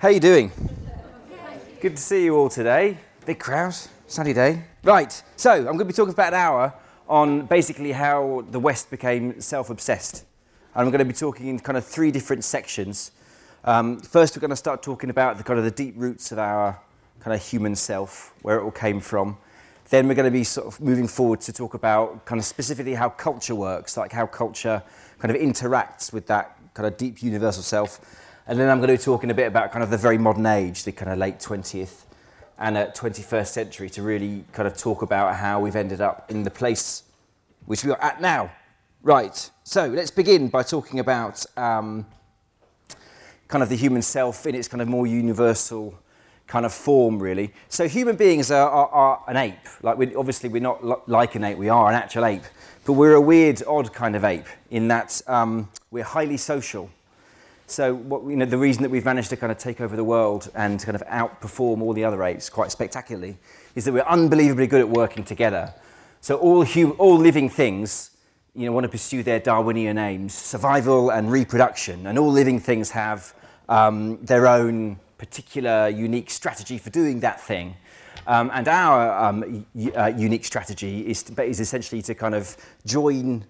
How you doing? Good to see you all today. Big crowd, sunny day. Right, so I'm going to be talking for about an hour on basically how the West became self-obsessed. And I'm going to be talking in kind of three different sections. Um, first, we're going to start talking about the kind of the deep roots of our kind of human self, where it all came from. Then we're going to be sort of moving forward to talk about kind of specifically how culture works, like how culture kind of interacts with that kind of deep universal self. And then I'm going to be talking a bit about kind of the very modern age, the kind of late 20th and uh, 21st century, to really kind of talk about how we've ended up in the place which we are at now. Right, so let's begin by talking about um, kind of the human self in its kind of more universal kind of form, really. So human beings are, are, are an ape. Like we, obviously we're not li- like an ape, we are an actual ape. But we're a weird, odd kind of ape in that um, we're highly social. So what, you know, the reason that we've managed to kind of take over the world and kind of outperform all the other apes quite spectacularly is that we're unbelievably good at working together. So all, all living things you know, want to pursue their Darwinian aims, survival and reproduction, and all living things have um, their own particular unique strategy for doing that thing. Um, and our um, y- uh, unique strategy is, to, is essentially to kind of join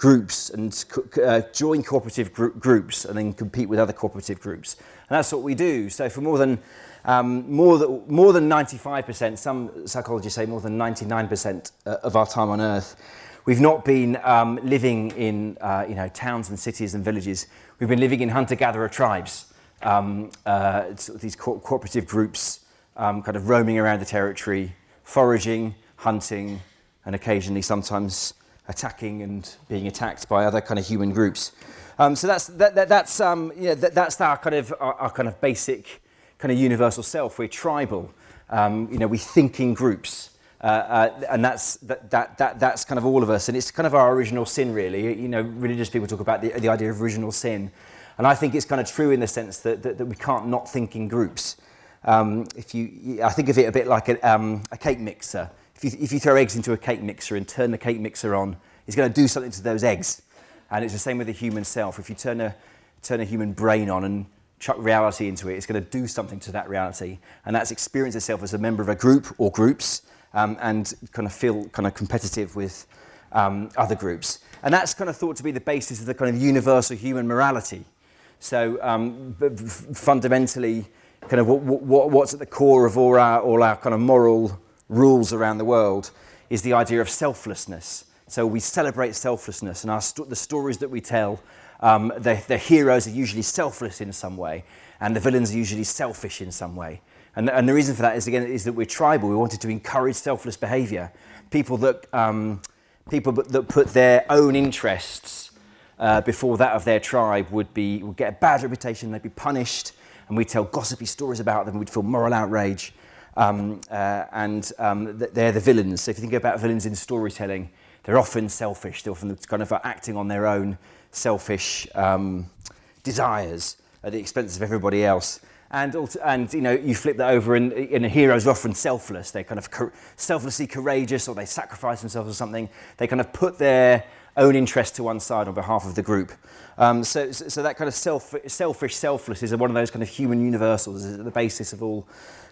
groups and uh, join cooperative gr- groups and then compete with other cooperative groups. And that's what we do. So for more than um, more, than, more than 95%, some psychologists say more than 99% uh, of our time on Earth, we've not been um, living in uh, you know, towns and cities and villages. We've been living in hunter-gatherer tribes um, uh, these co- cooperative groups um, kind of roaming around the territory, foraging, hunting, and occasionally sometimes attacking and being attacked by other kind of human groups. Um, so that's, that, that, that's, um, yeah, that, that's our kind, of, our, our, kind of basic kind of universal self. We're tribal. Um, you know, we think in groups. Uh, uh, and that's, that, that, that, that's kind of all of us. And it's kind of our original sin, really. You know, religious people talk about the, the idea of original sin. And I think it's kind of true in the sense that, that, that we can't not think in groups. Um, if you, I think of it a bit like a, um, a cake mixer. If you, if you throw eggs into a cake mixer and turn the cake mixer on, it's going to do something to those eggs. And it's the same with the human self. If you turn a, turn a human brain on and chuck reality into it, it's going to do something to that reality. And that's experience itself as a member of a group or groups um, and kind of feel kind of competitive with um, other groups. And that's kind of thought to be the basis of the kind of universal human morality. So um, fundamentally, kind of what, what, what's at the core of all our, all our kind of moral rules around the world is the idea of selflessness. So we celebrate selflessness, and st- the stories that we tell, um, the, the heroes are usually selfless in some way, and the villains are usually selfish in some way. And, and the reason for that is again is that we're tribal. We wanted to encourage selfless behaviour. People that um, people that put their own interests uh, before that of their tribe would, be, would get a bad reputation, they'd be punished, and we'd tell gossipy stories about them, we'd feel moral outrage. Um, uh, and um, they're the villains. So if you think about villains in storytelling, they're often selfish. They're often kind of acting on their own selfish um, desires at the expense of everybody else. And, and you know, you flip that over, and, and heroes are often selfless. They're kind of co- selflessly courageous, or they sacrifice themselves or something. They kind of put their own interest to one side on behalf of the group. Um, so, so that kind of self, selfish, selfless is one of those kind of human universals. Is at the basis of all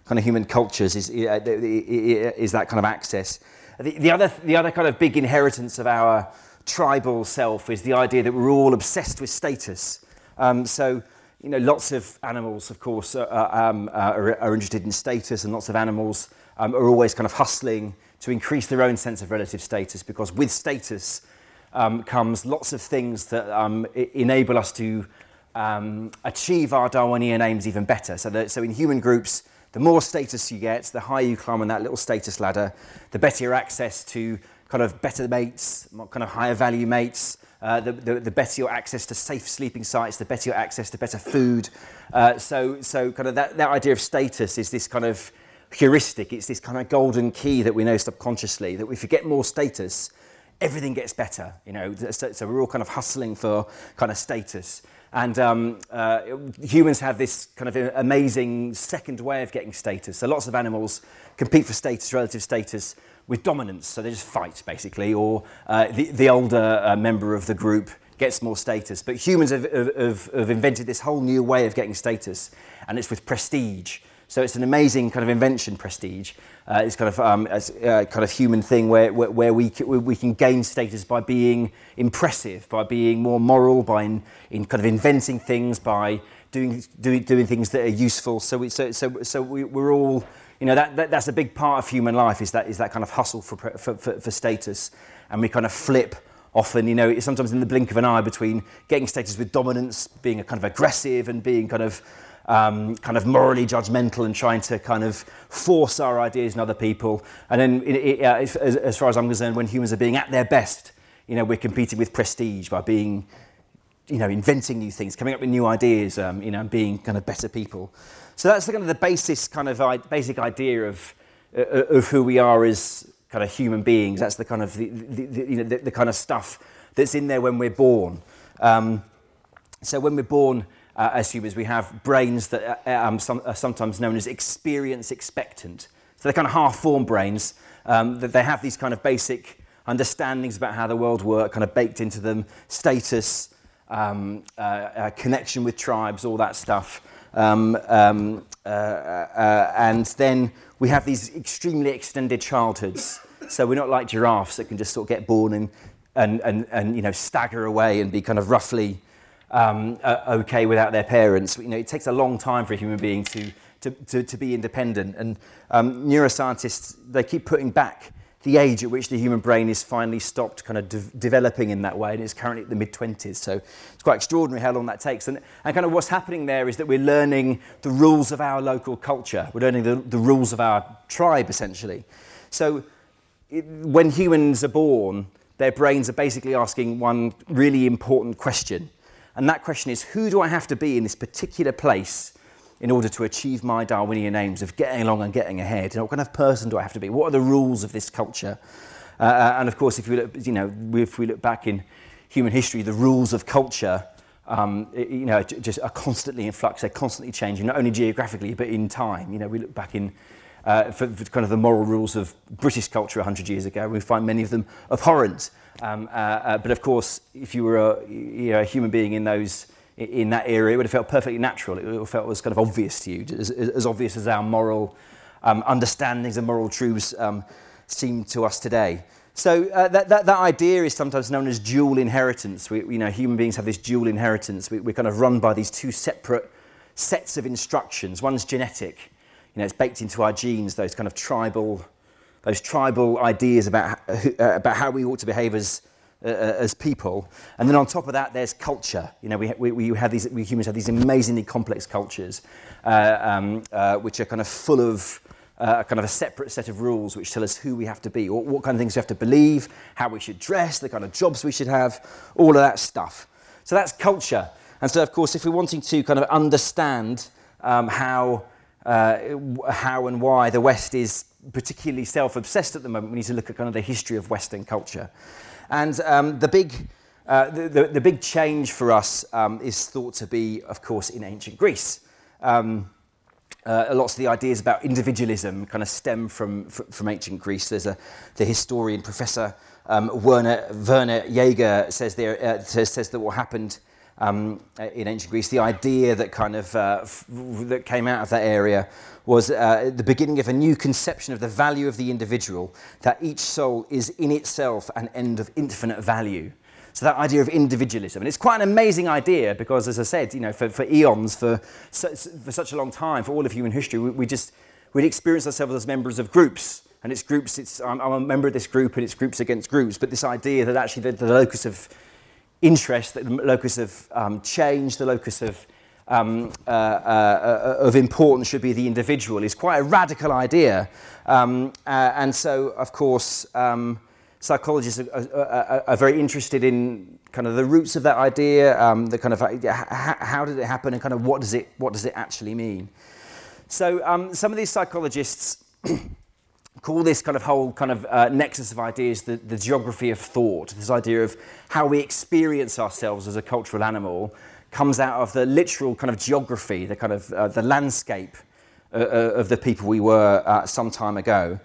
kind of human cultures is, is that kind of access. The, the, other, the other kind of big inheritance of our tribal self is the idea that we're all obsessed with status. Um, so, you know, lots of animals, of course, are, um, are, are interested in status, and lots of animals um, are always kind of hustling to increase their own sense of relative status because with status, um, comes lots of things that um, enable us to um, achieve our Darwinian aims even better. So, that, so in human groups, the more status you get, the higher you climb on that little status ladder, the better your access to kind of better mates, kind of higher value mates, uh, the, the, the, better your access to safe sleeping sites, the better your access to better food. Uh, so, so kind of that, that idea of status is this kind of heuristic. It's this kind of golden key that we know subconsciously that if you get more status, everything gets better. You know, so, so, we're all kind of hustling for kind of status. And um, uh, humans have this kind of amazing second way of getting status. So lots of animals compete for status, relative status, with dominance. So they just fight, basically, or uh, the, the older uh, member of the group gets more status. But humans have, have, have invented this whole new way of getting status, and it's with prestige. So it's an amazing kind of invention, prestige. Uh, it's kind of um, a uh, kind of human thing where, where, where we, we can gain status by being impressive, by being more moral, by in, in kind of inventing things, by doing, doing, doing things that are useful. So, we, so, so, so we, we're all, you know, that, that, that's a big part of human life is that, is that kind of hustle for, for, for, for status. And we kind of flip often, you know, sometimes in the blink of an eye between getting status with dominance, being a kind of aggressive and being kind of um, kind of morally judgmental and trying to kind of force our ideas on other people. And then, it, it, uh, as, as far as I'm concerned, when humans are being at their best, you know, we're competing with prestige by being, you know, inventing new things, coming up with new ideas, um, you know, and being kind of better people. So that's the kind of the basis, kind of I- basic idea of, uh, of who we are as kind of human beings. That's the kind of the, the, the you know, the, the, kind of stuff that's in there when we're born. Um, so when we're born, uh, as humans, we have brains that are, uh, um, some, are sometimes known as experience expectant. So they're kind of half-formed brains. Um, that they have these kind of basic understandings about how the world works, kind of baked into them, status, um, uh, uh, connection with tribes, all that stuff. Um, um, uh, uh, and then we have these extremely extended childhoods. So we're not like giraffes that can just sort of get born and, and, and, and you know, stagger away and be kind of roughly um, uh, okay without their parents. You know, it takes a long time for a human being to, to, to, to be independent. And um, neuroscientists, they keep putting back the age at which the human brain is finally stopped kind of de- developing in that way, and it's currently at the mid 20s. So it's quite extraordinary how long that takes. And, and kind of what's happening there is that we're learning the rules of our local culture, we're learning the, the rules of our tribe, essentially. So it, when humans are born, their brains are basically asking one really important question and that question is who do I have to be in this particular place in order to achieve my Darwinian aims of getting along and getting ahead? You know, what kind of person do I have to be? What are the rules of this culture? Uh, uh and of course, if we look, you know, if we look back in human history, the rules of culture, um, you know, just are constantly in flux. They're constantly changing, not only geographically but in time. You know, we look back in uh, for, for kind of the moral rules of British culture 100 years ago. We find many of them abhorrent. Um, uh, uh, but of course, if you were a, you know, a human being in those in that era, it would have felt perfectly natural. It would have felt was kind of obvious to you, as, as obvious as our moral um, understandings and moral truths um, seem to us today. So uh, that, that, that idea is sometimes known as dual inheritance. We, you know, human beings have this dual inheritance. We, we're kind of run by these two separate sets of instructions. One's genetic, you know, it's baked into our genes, those kind of tribal those tribal ideas about, uh, about how we ought to behave as, uh, as people. And then on top of that, there's culture. You know, we, we, we have these, we humans have these amazingly complex cultures, uh, um, uh, which are kind of full of uh, kind of a separate set of rules which tell us who we have to be, or what kind of things we have to believe, how we should dress, the kind of jobs we should have, all of that stuff. So that's culture. And so, of course, if we're wanting to kind of understand um, how, uh, how and why the West is particularly self-obsessed at the moment. We need to look at kind of the history of Western culture. And um, the, big, uh, the, the, the, big change for us um, is thought to be, of course, in ancient Greece. Um, uh, lots of the ideas about individualism kind of stem from, from, ancient Greece. There's a, the historian, Professor um, Werner, Werner Jaeger, says, there, uh, says, says that what happened um, in ancient Greece, the idea that kind of uh, f- that came out of that area was uh, the beginning of a new conception of the value of the individual, that each soul is in itself an end of infinite value. So that idea of individualism. And it's quite an amazing idea because, as I said, you know, for, for eons, for, for such a long time, for all of human history, we, we just, we'd experienced ourselves as members of groups. And it's groups, it's, I'm, I'm, a member of this group and it's groups against groups. But this idea that actually the, the locus of interest, the locus of um, change, the locus of um, uh, uh, of importance should be the individual is quite a radical idea. Um, uh, and so, of course, um, psychologists are, are, are, very interested in kind of the roots of that idea, um, the kind of how, how, did it happen, and kind of what does it what does it actually mean. So, um, some of these psychologists. call this kind of whole kind of uh, nexus of ideas the, the geography of thought, this idea of how we experience ourselves as a cultural animal comes out of the literal kind of geography, the kind of uh, the landscape uh, uh, of the people we were uh, some time ago.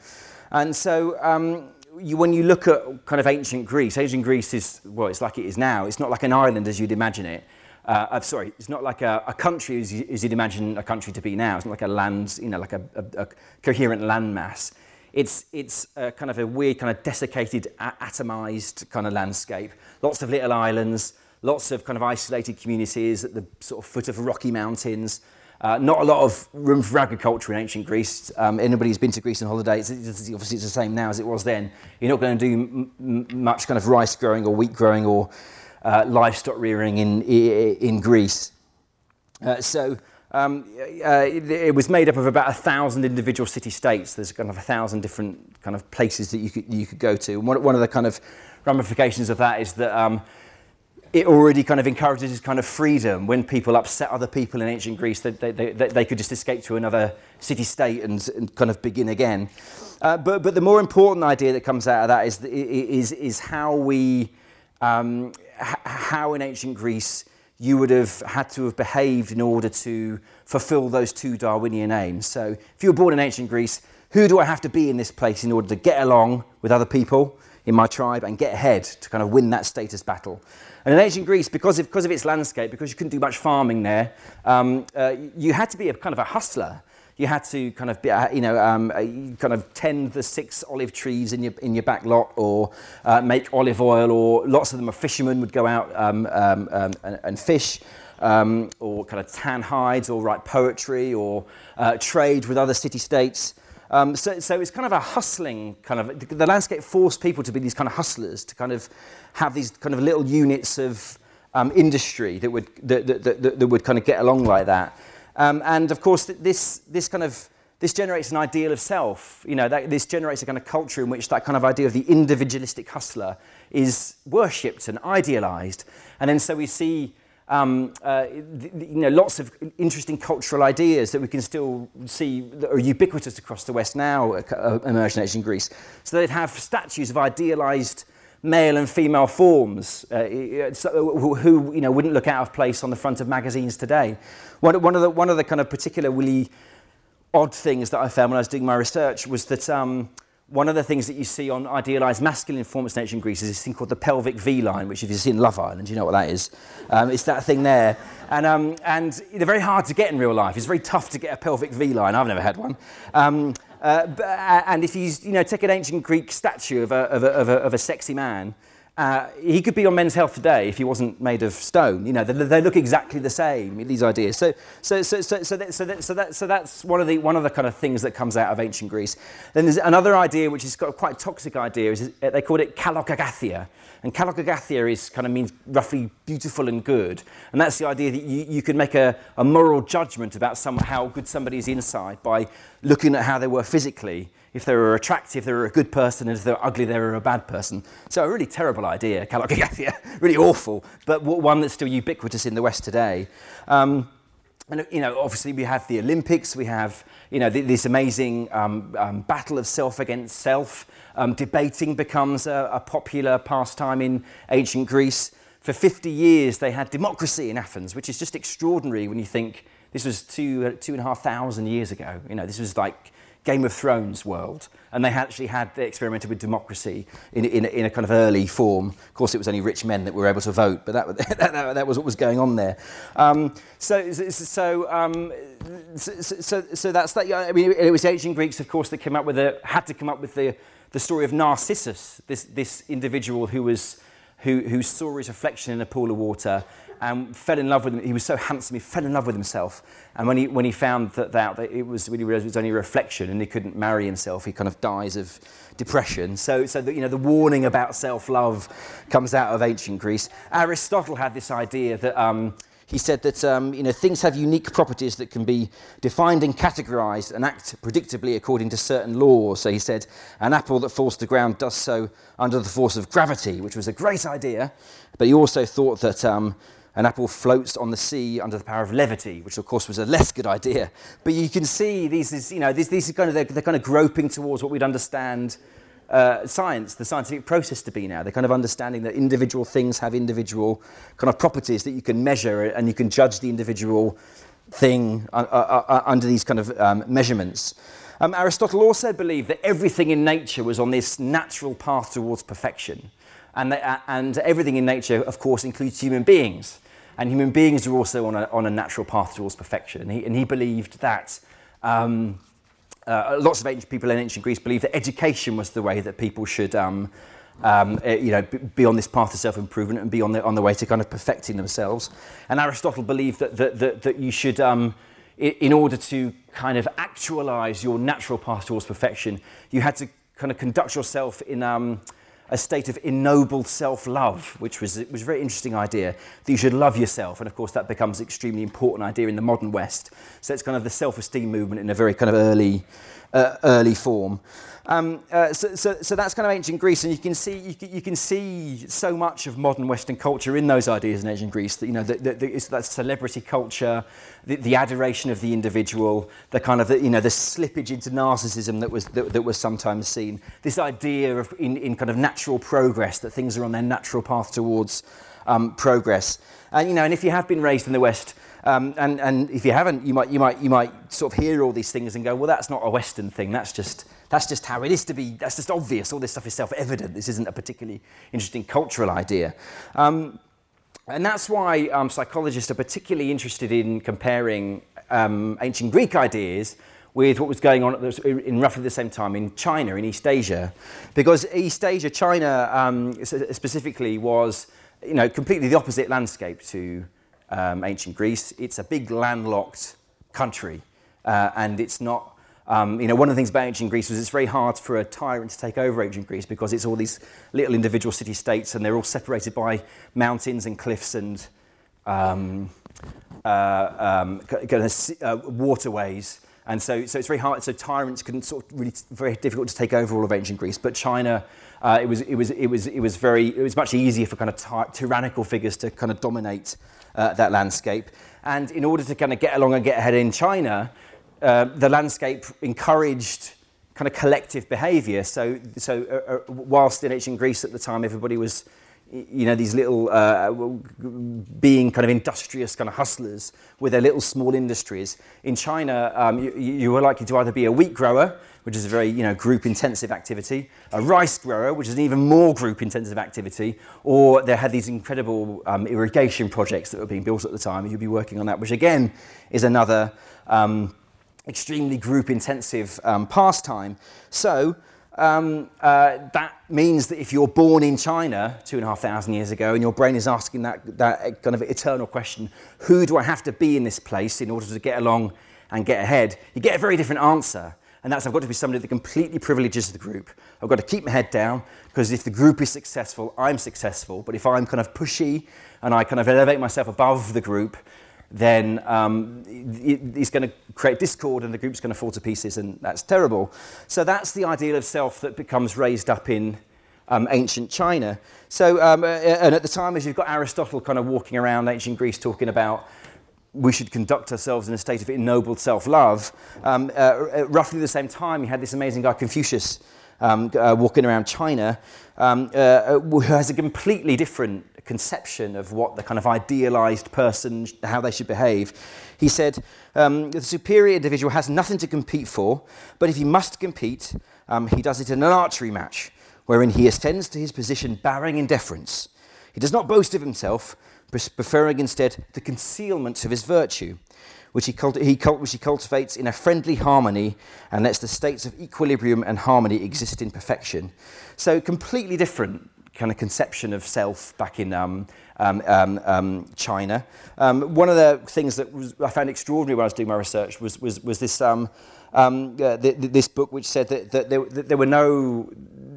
And so um, you, when you look at kind of ancient Greece, ancient Greece is, well, it's like it is now. It's not like an island as you'd imagine it. Uh, I'm sorry, it's not like a, a country as, you, as you'd imagine a country to be now. It's not like a land, you know, like a, a, a coherent landmass. It's, it's a kind of a weird, kind of desiccated, atomized kind of landscape. Lots of little islands, lots of kind of isolated communities at the sort of foot of rocky mountains. Uh, not a lot of room for agriculture in ancient Greece. Um, anybody who's been to Greece on holiday, it's, it's, obviously it's the same now as it was then. You're not going to do m- much kind of rice growing or wheat growing or uh, livestock rearing in, in Greece. Uh, so um, uh, it, it, was made up of about a thousand individual city-states. There's kind of a thousand different kind of places that you could, you could go to. one, one of the kind of ramifications of that is that um, it already kind of encourages this kind of freedom. When people upset other people in ancient Greece, they, they, they, they could just escape to another city-state and, and kind of begin again. Uh, but, but the more important idea that comes out of that is, is, is how we, um, h- how in ancient Greece you would have had to have behaved in order to fulfill those two Darwinian aims. So if you were born in ancient Greece, who do I have to be in this place in order to get along with other people in my tribe and get ahead to kind of win that status battle? And in ancient Greece, because of, because of its landscape, because you couldn't do much farming there, um, uh, you had to be a kind of a hustler. You had to kind of, be, uh, you know, um, uh, kind of tend the six olive trees in your, in your back lot or uh, make olive oil, or lots of them are fishermen, would go out um, um, um and, and, fish. Um, or kind of tan hides, or write poetry, or trade with other city states. Um, so, so it's kind of a hustling kind of, the landscape forced people to be these kind of hustlers, to kind of have these kind of little units of um, industry that would, that, that, that, that, would kind of get along like that. Um, and of course, this, this kind of, this generates an ideal of self. You know, that, this generates a kind of culture in which that kind of idea of the individualistic hustler is worshipped and idealized. And then so we see um, uh, you know, lots of interesting cultural ideas that we can still see that are ubiquitous across the West now, uh, emerging in ancient Greece. So they'd have statues of idealized male and female forms uh, who, who, you know, wouldn't look out of place on the front of magazines today. One, one, of, the, one of the kind of particular really odd things that I found when I was doing my research was that um, one of the things that you see on idealized masculine forms in ancient Greece is this thing called the pelvic V line, which if you've seen Love Island, you know what that is. Um, it's that thing there. And, um, and they're very hard to get in real life. It's very tough to get a pelvic V line. I've never had one. Um, uh, and if you, you know, take an ancient Greek statue of a, of a, of a, of a sexy man, uh, he could be on Men's Health today if he wasn't made of stone. You know, they, they look exactly the same. These ideas. So, so, so, so, so, that, so, that, so, that, so that's one of the one of the kind of things that comes out of ancient Greece. Then there's another idea which is quite toxic idea. Is they called it kalokagathia, and kalokagathia is kind of means roughly beautiful and good, and that's the idea that you, you can make a, a moral judgment about some, how good somebody is inside by looking at how they were physically if they were attractive, they were a good person, and if they were ugly, they were a bad person. So a really terrible idea, Kalokagathia, really awful, but one that's still ubiquitous in the West today. Um, and you know, obviously, we have the Olympics. We have you know this amazing um, um, battle of self against self. Um, debating becomes a, a popular pastime in ancient Greece. For 50 years, they had democracy in Athens, which is just extraordinary when you think this was two, uh, two and a half thousand years ago. You know, this was like Game of Thrones world. And they actually had they experimented with democracy in, in, in, a kind of early form. Of course, it was only rich men that were able to vote, but that, that, that, that was what was going on there. Um, so, so, um, so, so, so, that's that. I mean, it was the ancient Greeks, of course, that came up with the, had to come up with the, the story of Narcissus, this, this individual who was who, who saw his reflection in a pool of water and fell in love with him. He was so handsome, he fell in love with himself. And when he, when he found that, that, that it was, when he realized it was only a reflection and he couldn't marry himself, he kind of dies of depression. So, so the, you know, the warning about self-love comes out of ancient Greece. Aristotle had this idea that um, he said that um, you know, things have unique properties that can be defined and categorized and act predictably according to certain laws. So he said, an apple that falls to the ground does so under the force of gravity, which was a great idea. But he also thought that um, an apple floats on the sea under the power of levity, which of course was a less good idea. But you can see these is, you know, these, these are kind of, they're, they're kind of groping towards what we'd understand uh, science, the scientific process to be now. They're kind of understanding that individual things have individual kind of properties that you can measure and you can judge the individual thing uh, uh, uh under these kind of um, measurements. Um, Aristotle also believed that everything in nature was on this natural path towards perfection. And, uh, and everything in nature, of course, includes human beings. And human beings are also on a, on a natural path towards perfection. And he, and he believed that um, uh, lots of ancient people in ancient Greece believed that education was the way that people should um, um, uh, you know, be on this path of self-improvement and be on the, on the way to kind of perfecting themselves. And Aristotle believed that, that, that, that you should, um, in order to kind of actualize your natural path towards perfection, you had to kind of conduct yourself in um, a state of ennobled self-love, which was, was a very interesting idea, that you should love yourself. And of course, that becomes an extremely important idea in the modern West. So it's kind of the self-esteem movement in a very kind of early, uh, early form. Um, uh, so, so, so, that's kind of ancient Greece, and you can see you can, you can, see so much of modern Western culture in those ideas in ancient Greece. That you know, the, the, the, it's that celebrity culture, the, adoration of the individual, the kind of you know the slippage into narcissism that was that, that was sometimes seen. This idea of in, in kind of natural progress that things are on their natural path towards um, progress. And you know, and if you have been raised in the West. Um, and, and if you haven't, you might, you, might, you might sort of hear all these things and go, well, that's not a Western thing. That's just, that's just how it is to be. That's just obvious. All this stuff is self-evident. This isn't a particularly interesting cultural idea. Um, and that's why um, psychologists are particularly interested in comparing um, ancient Greek ideas with what was going on the, in roughly the same time in China, in East Asia. Because East Asia, China um, specifically, was you know, completely the opposite landscape to um, ancient Greece. It's a big landlocked country, uh, and it's not um, you know, one of the things about ancient Greece was it's very hard for a tyrant to take over ancient Greece because it's all these little individual city-states and they're all separated by mountains and cliffs and um, uh, um, kind of, uh, waterways. And so, so it's very hard. So tyrants couldn't sort of really very difficult to take over all of ancient Greece. But China, uh, it was it was it was it was very it was much easier for kind of ty- tyrannical figures to kind of dominate uh, that landscape. And in order to kind of get along and get ahead in China, uh, the landscape encouraged kind of collective behaviour. So, so uh, uh, whilst in ancient Greece at the time, everybody was, you know, these little uh, being kind of industrious kind of hustlers with their little small industries. In China, um, you, you were likely to either be a wheat grower, which is a very you know, group intensive activity, a rice grower, which is an even more group intensive activity, or they had these incredible um, irrigation projects that were being built at the time, you'd be working on that, which again is another. Um, extremely group intensive um, pastime. So um, uh, that means that if you're born in China two and a half thousand years ago and your brain is asking that, that kind of eternal question, who do I have to be in this place in order to get along and get ahead, you get a very different answer. And that's I've got to be somebody that completely privileges the group. I've got to keep my head down because if the group is successful, I'm successful. But if I'm kind of pushy and I kind of elevate myself above the group, then um, it's going to create discord and the group's going to fall to pieces, and that's terrible. So that's the ideal of self that becomes raised up in um, ancient China. So, um, uh, and at the time, as you've got Aristotle kind of walking around ancient Greece talking about we should conduct ourselves in a state of ennobled self-love. Um, uh, at roughly the same time, you had this amazing guy Confucius um, uh, walking around China, um, uh, uh who has a completely different conception of what the kind of idealized person, how they should behave. He said, um, the superior individual has nothing to compete for, but if he must compete, um, he does it in an archery match, wherein he ascends to his position bowing in deference. He does not boast of himself, preferring instead the concealment of his virtue, which he, he cult- which he cultivates in a friendly harmony and lets the states of equilibrium and harmony exist in perfection. So, completely different kind of conception of self back in um, um, um, um China. Um, one of the things that was, I found extraordinary when I was doing my research was, was, was this, uh, the, this book which said that, that, there, that there were no,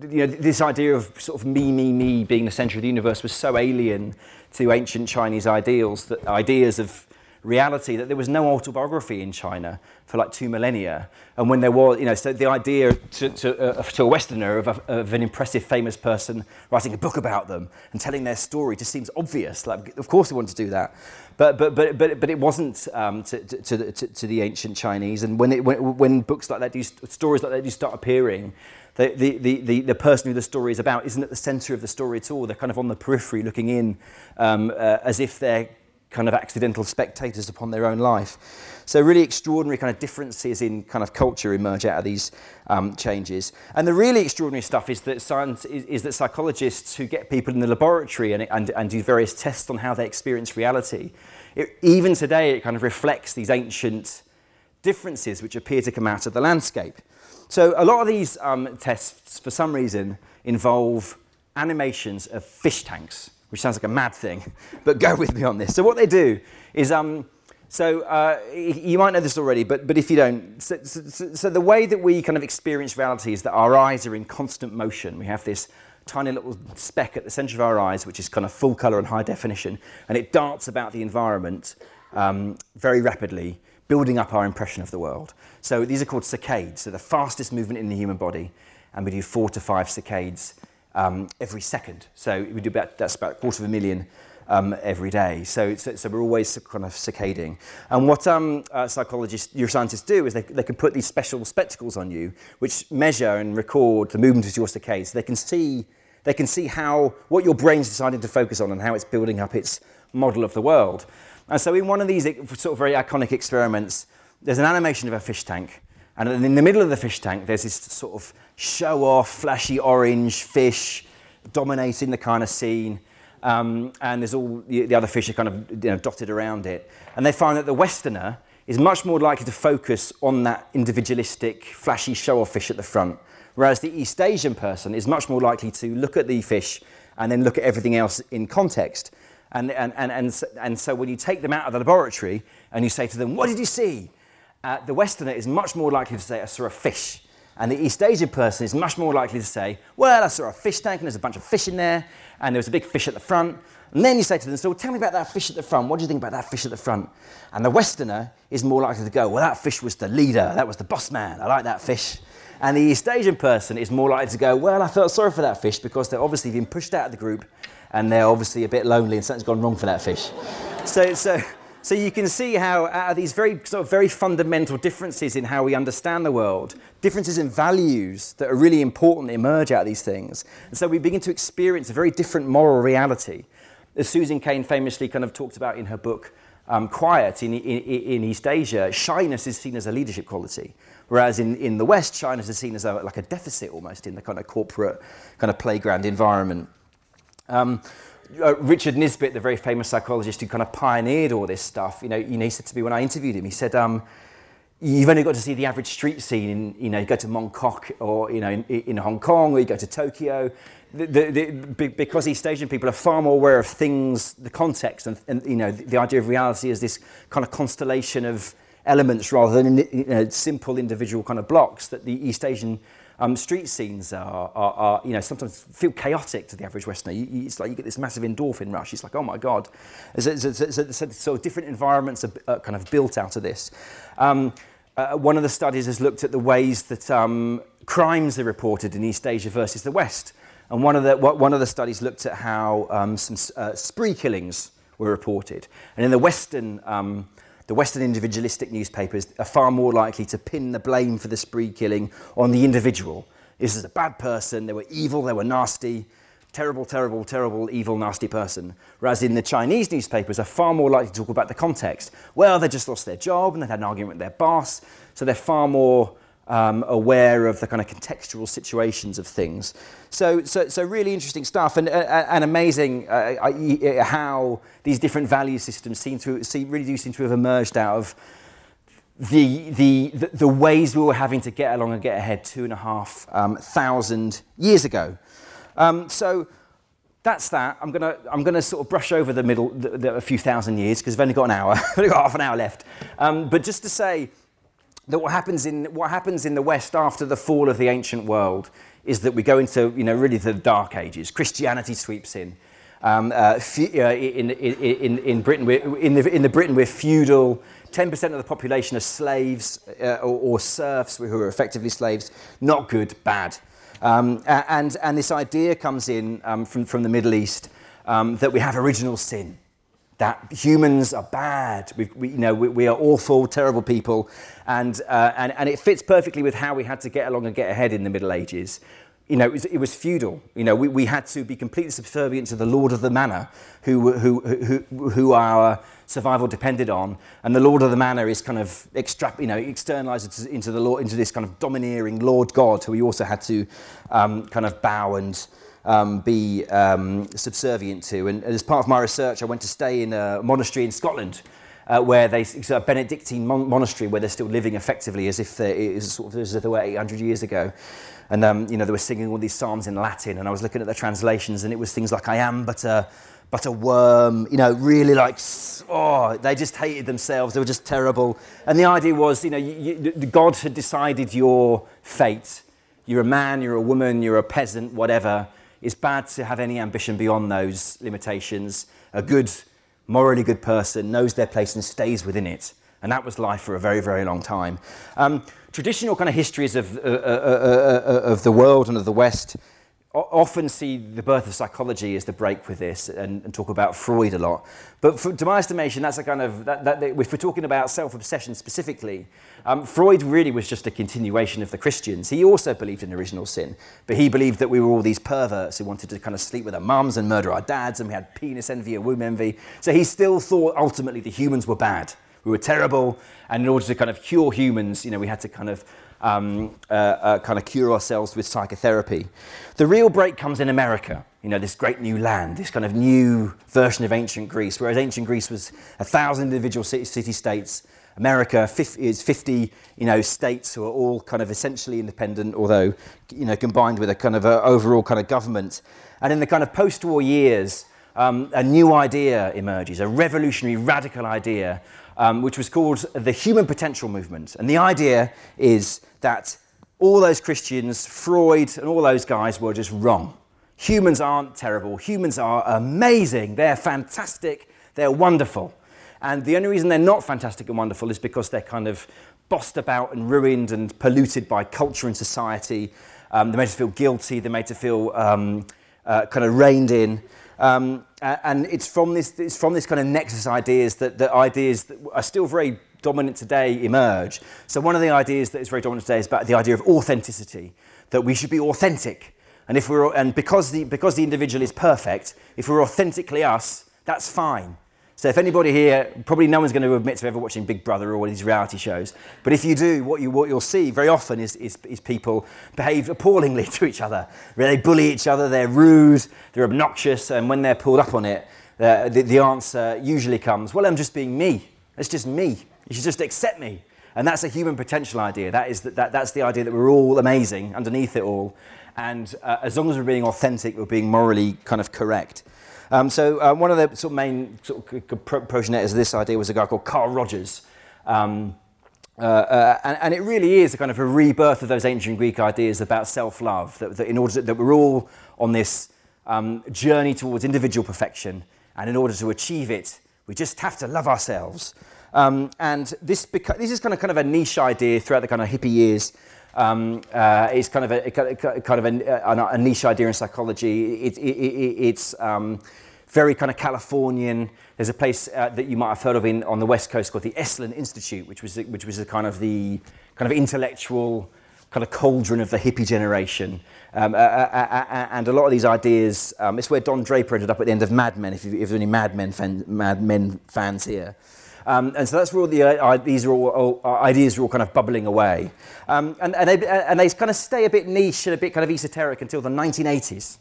you know, this idea of sort of me, me, me being the center of the universe was so alien to ancient Chinese ideals, that ideas of reality that there was no autobiography in China for like two millennia. And when there was, you know, so the idea to, to, uh, to a Westerner of, a, of, an impressive famous person writing a book about them and telling their story just seems obvious. Like, of course they want to do that. But, but, but, but, but it wasn't um, to, to, to, to, the ancient Chinese. And when, it, when, when books like that do, stories like that do start appearing, the, the, the, the, person who the story is about isn't at the center of the story at all. They're kind of on the periphery looking in um, uh, as if they're kind of accidental spectators upon their own life. So really extraordinary kind of differences in kind of culture emerge out of these um, changes. And the really extraordinary stuff is that science is, is that psychologists who get people in the laboratory and, and, and do various tests on how they experience reality, it, even today it kind of reflects these ancient differences which appear to come out of the landscape. So a lot of these um, tests, for some reason, involve animations of fish tanks, which sounds like a mad thing, but go with me on this. So what they do is, um, so uh, you might know this already, but, but if you don't, so, so, so the way that we kind of experience reality is that our eyes are in constant motion. We have this tiny little speck at the center of our eyes, which is kind of full color and high definition, and it darts about the environment um, very rapidly, building up our impression of the world. So these are called saccades. So the fastest movement in the human body, and we do four to five saccades um, every second. So we do about, that's about a quarter of a million um, every day. So, so, so, we're always kind of saccading. And what um, uh, psychologists, neuroscientists do is they, they can put these special spectacles on you, which measure and record the movement of your saccades. So they can see, they can see how, what your brain's deciding to focus on and how it's building up its model of the world. And so in one of these sort of very iconic experiments, there's an animation of a fish tank. And in the middle of the fish tank, there's this sort of show off, flashy orange fish dominating the kind of scene. Um, and there's all the, the, other fish are kind of you know, dotted around it. And they find that the Westerner is much more likely to focus on that individualistic, flashy show off fish at the front, whereas the East Asian person is much more likely to look at the fish and then look at everything else in context. And, and, and, and, and so when you take them out of the laboratory and you say to them, What did you see? Uh, the Westerner is much more likely to say, I saw a fish. And the East Asian person is much more likely to say, well, I saw a fish tank and there's a bunch of fish in there, and there was a big fish at the front. And then you say to them, so tell me about that fish at the front. What do you think about that fish at the front? And the Westerner is more likely to go, well, that fish was the leader. That was the boss man. I like that fish. And the East Asian person is more likely to go, well, I felt sorry for that fish because they're obviously been pushed out of the group and they're obviously a bit lonely and something's gone wrong for that fish. so, so, so you can see how out of these very sort of very fundamental differences in how we understand the world, differences in values that are really important emerge out of these things. And so we begin to experience a very different moral reality. As Susan Cain famously kind of talked about in her book, um, Quiet in, in, in, East Asia, shyness is seen as a leadership quality. Whereas in, in the West, shyness is seen as a, like a deficit almost in the kind of corporate kind of playground environment. Um, uh, Richard Nisbett, the very famous psychologist who kind of pioneered all this stuff, you know, you know, he said to me when I interviewed him, he said, um, you've only got to see the average street scene in, you know, you go to Mongkok or, you know, in, in Hong Kong or you go to Tokyo. The, the, the, because East Asian people are far more aware of things, the context, and, and you know, the, idea of reality is this kind of constellation of elements rather than you know, simple individual kind of blocks that the East Asian um, street scenes are, are, are, you know, sometimes feel chaotic to the average Westerner. You, you, it's like you get this massive endorphin rush. It's like, oh my God. So, so, so, so, different environments are, are, kind of built out of this. Um, uh, one of the studies has looked at the ways that um, crimes are reported in East Asia versus the West. And one of the, one of the studies looked at how um, some uh, spree killings were reported. And in the Western um, the Western individualistic newspapers are far more likely to pin the blame for the spree killing on the individual. This is a bad person, they were evil, they were nasty, terrible, terrible, terrible, evil, nasty person. Whereas in the Chinese newspapers are far more likely to talk about the context. Well, they just lost their job and they had an argument with their boss, so they're far more um, aware of the kind of contextual situations of things. So, so, so really interesting stuff and, uh, uh and amazing uh, uh, how these different value systems seem to, seem, really do seem to have emerged out of the, the, the, ways we were having to get along and get ahead two and a half um, thousand years ago. Um, so that's that. I'm to I'm gonna sort of brush over the middle, the, the, a few thousand years because I've only got an hour, I've only got half an hour left. Um, but just to say, that what happens in what happens in the West after the fall of the ancient world is that we go into you know really the dark ages. Christianity sweeps in. Um, uh, in, in, in, Britain, we're, in, the, in the Britain, we're feudal. 10% of the population are slaves uh, or, or, serfs who are effectively slaves. Not good, bad. Um, and, and this idea comes in um, from, from the Middle East um, that we have original sin that humans are bad. We, we you know, we, we, are awful, terrible people. And, uh, and, and it fits perfectly with how we had to get along and get ahead in the Middle Ages. You know, it was, it was feudal. You know, we, we had to be completely subservient to the lord of the manor, who, who, who, who our survival depended on, and the Lord of the Manor is kind of extra, you know, externalized into the Lord, into this kind of domineering Lord God, who we also had to um, kind of bow and um, be um, subservient to. And as part of my research, I went to stay in a monastery in Scotland. Uh, where they, it's a Benedictine mon- monastery where they're still living effectively as if it is sort of as if they were 800 years ago. And, um, you know, they were singing all these psalms in Latin, and I was looking at the translations, and it was things like, I am but a, but a worm, you know, really like, oh, they just hated themselves. They were just terrible. And the idea was, you know, you, you, God had decided your fate. You're a man, you're a woman, you're a peasant, whatever. It's bad to have any ambition beyond those limitations. A good, morally good person knows their place and stays within it. And that was life for a very, very long time. Um, traditional kind of histories of, uh, uh, uh, uh of the world and of the West often see the birth of psychology as the break with this and, and talk about Freud a lot. But for, to my estimation, that's a kind of, that, that, if we're talking about self obsession specifically, um, Freud really was just a continuation of the Christians. He also believed in original sin, but he believed that we were all these perverts who wanted to kind of sleep with our mums and murder our dads, and we had penis envy and womb envy. So he still thought ultimately the humans were bad. We were terrible, and in order to kind of cure humans, you know, we had to kind of um, uh, uh, kind of cure ourselves with psychotherapy. The real break comes in America, you know, this great new land, this kind of new version of ancient Greece, whereas ancient Greece was a thousand individual city states. America is 50, you know, states who are all kind of essentially independent, although, you know, combined with a kind of a overall kind of government. And in the kind of post-war years, um, a new idea emerges, a revolutionary, radical idea um, which was called the Human Potential Movement. And the idea is that all those Christians, Freud, and all those guys were just wrong. Humans aren't terrible. Humans are amazing. They're fantastic. They're wonderful. And the only reason they're not fantastic and wonderful is because they're kind of bossed about and ruined and polluted by culture and society. Um, they're made to feel guilty. They're made to feel um, uh, kind of reined in. Um, and it's from this, it's from this kind of nexus ideas that, that ideas that are still very dominant today emerge. So one of the ideas that is very dominant today is about the idea of authenticity, that we should be authentic. And, if we're, and because, the, because the individual is perfect, if we're authentically us, that's fine. So if anybody here, probably no one's going to admit to ever watching Big Brother or these reality shows, but if you do, what, you, what you'll see very often is, is, is people behave appallingly to each other. They bully each other, they're rude, they're obnoxious, and when they're pulled up on it, the, the answer usually comes, well, I'm just being me. It's just me. You should just accept me. And that's a human potential idea. That is that, that, that's the idea that we're all amazing underneath it all. And uh, as long as we're being authentic, we're being morally kind of correct. Um, so uh, one of the sort of main sort of progenitors of this idea was a guy called Carl Rogers. Um, uh, uh, and, and, it really is a kind of a rebirth of those ancient Greek ideas about self-love, that, that in order to, that we're all on this um, journey towards individual perfection, and in order to achieve it, we just have to love ourselves. Um, and this, beca- this is kind of, kind of a niche idea throughout the kind of hippie years. Um, uh, it's kind of a, kind of a, a, niche idea in psychology. It, it, it, it's um, very kind of Californian. There's a place uh, that you might have heard of in, on the West Coast called the Esalen Institute, which was, which was a kind of the kind of intellectual kind of cauldron of the hippie generation. Um, uh, uh, uh, and a lot of these ideas, um, it's where Don Draper ended up at the end of Mad Men, if, you, if there's any Mad Men, fan, Mad Men fans here. Um, and so that's where all the uh, these are all, all, uh, ideas are all kind of bubbling away. Um, and, and, they, and they kind of stay a bit niche and a bit kind of esoteric until the 1980s.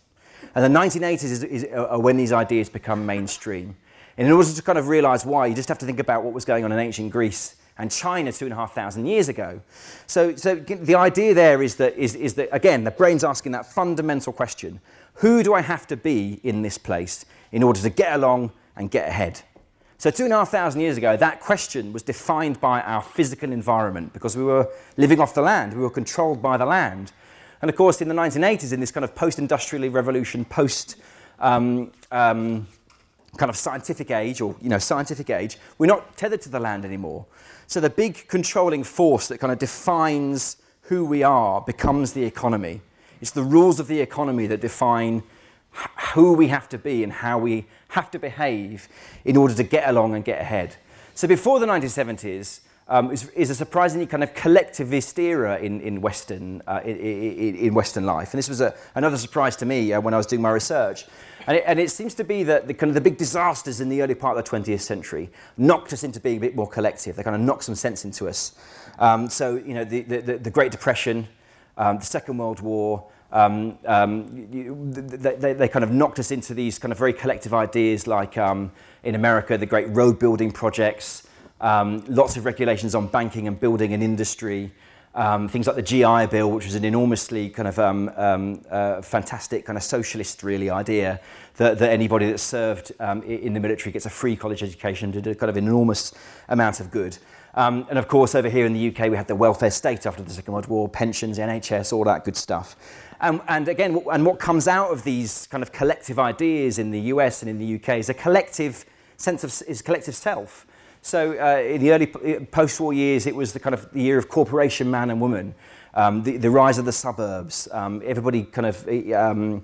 And the 1980s is, is uh, when these ideas become mainstream. And in order to kind of realize why, you just have to think about what was going on in ancient Greece and China two and a half thousand years ago. So, so the idea there is that, is, is that, again, the brain's asking that fundamental question who do I have to be in this place in order to get along and get ahead? So, two and a half thousand years ago, that question was defined by our physical environment because we were living off the land, we were controlled by the land. And of course, in the 1980s, in this kind of post industrial revolution, post um, um, kind of scientific age, or you know, scientific age, we're not tethered to the land anymore. So, the big controlling force that kind of defines who we are becomes the economy. It's the rules of the economy that define who we have to be and how we have to behave in order to get along and get ahead. So before the 1970s, um, is, is, a surprisingly kind of collectivist era in, in, Western, uh, in, in, Western life. And this was a, another surprise to me uh, when I was doing my research. And it, and it, seems to be that the kind of the big disasters in the early part of the 20th century knocked us into being a bit more collective. They kind of knocked some sense into us. Um, so, you know, the, the, the Great Depression, um, the Second World War, um, um, you, they, they, kind of knocked us into these kind of very collective ideas like um, in America, the great road building projects, um, lots of regulations on banking and building and industry, um, things like the GI Bill, which was an enormously kind of um, um, uh, fantastic kind of socialist really idea that, that anybody that served um, in the military gets a free college education did a kind of enormous amount of good. Um, and of course, over here in the UK, we had the welfare state after the Second World War, pensions, NHS, all that good stuff. Um, and again, and what comes out of these kind of collective ideas in the US and in the UK is a collective sense of is collective self. So uh, in the early uh, post-war years, it was the kind of the year of corporation man and woman, um, the, the, rise of the suburbs. Um, everybody kind of um,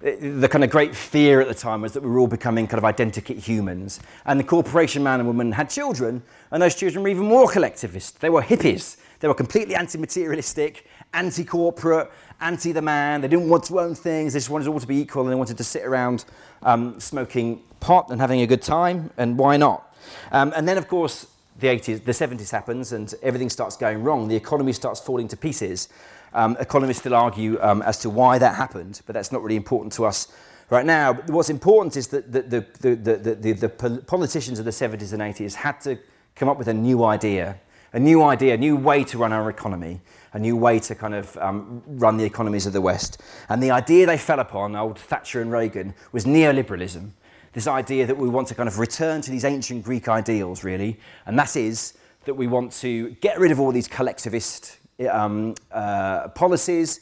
the kind of great fear at the time was that we were all becoming kind of identikit humans. And the corporation man and woman had children, and those children were even more collectivist. They were hippies. They were completely anti-materialistic, anti-corporate, anti the man. They didn't want to own things. They just wanted all to be equal, and they wanted to sit around um, smoking pot and having a good time. And why not? Um, and then, of course, the 80s, the 70s happens and everything starts going wrong. The economy starts falling to pieces. Um, economists still argue um, as to why that happened, but that's not really important to us right now. What's important is that the, the, the, the, the, the politicians of the 70s and 80s had to come up with a new idea, a new idea, a new way to run our economy, a new way to kind of um, run the economies of the West. And the idea they fell upon, old Thatcher and Reagan, was neoliberalism this idea that we want to kind of return to these ancient Greek ideals, really, and that is that we want to get rid of all these collectivist um, uh, policies,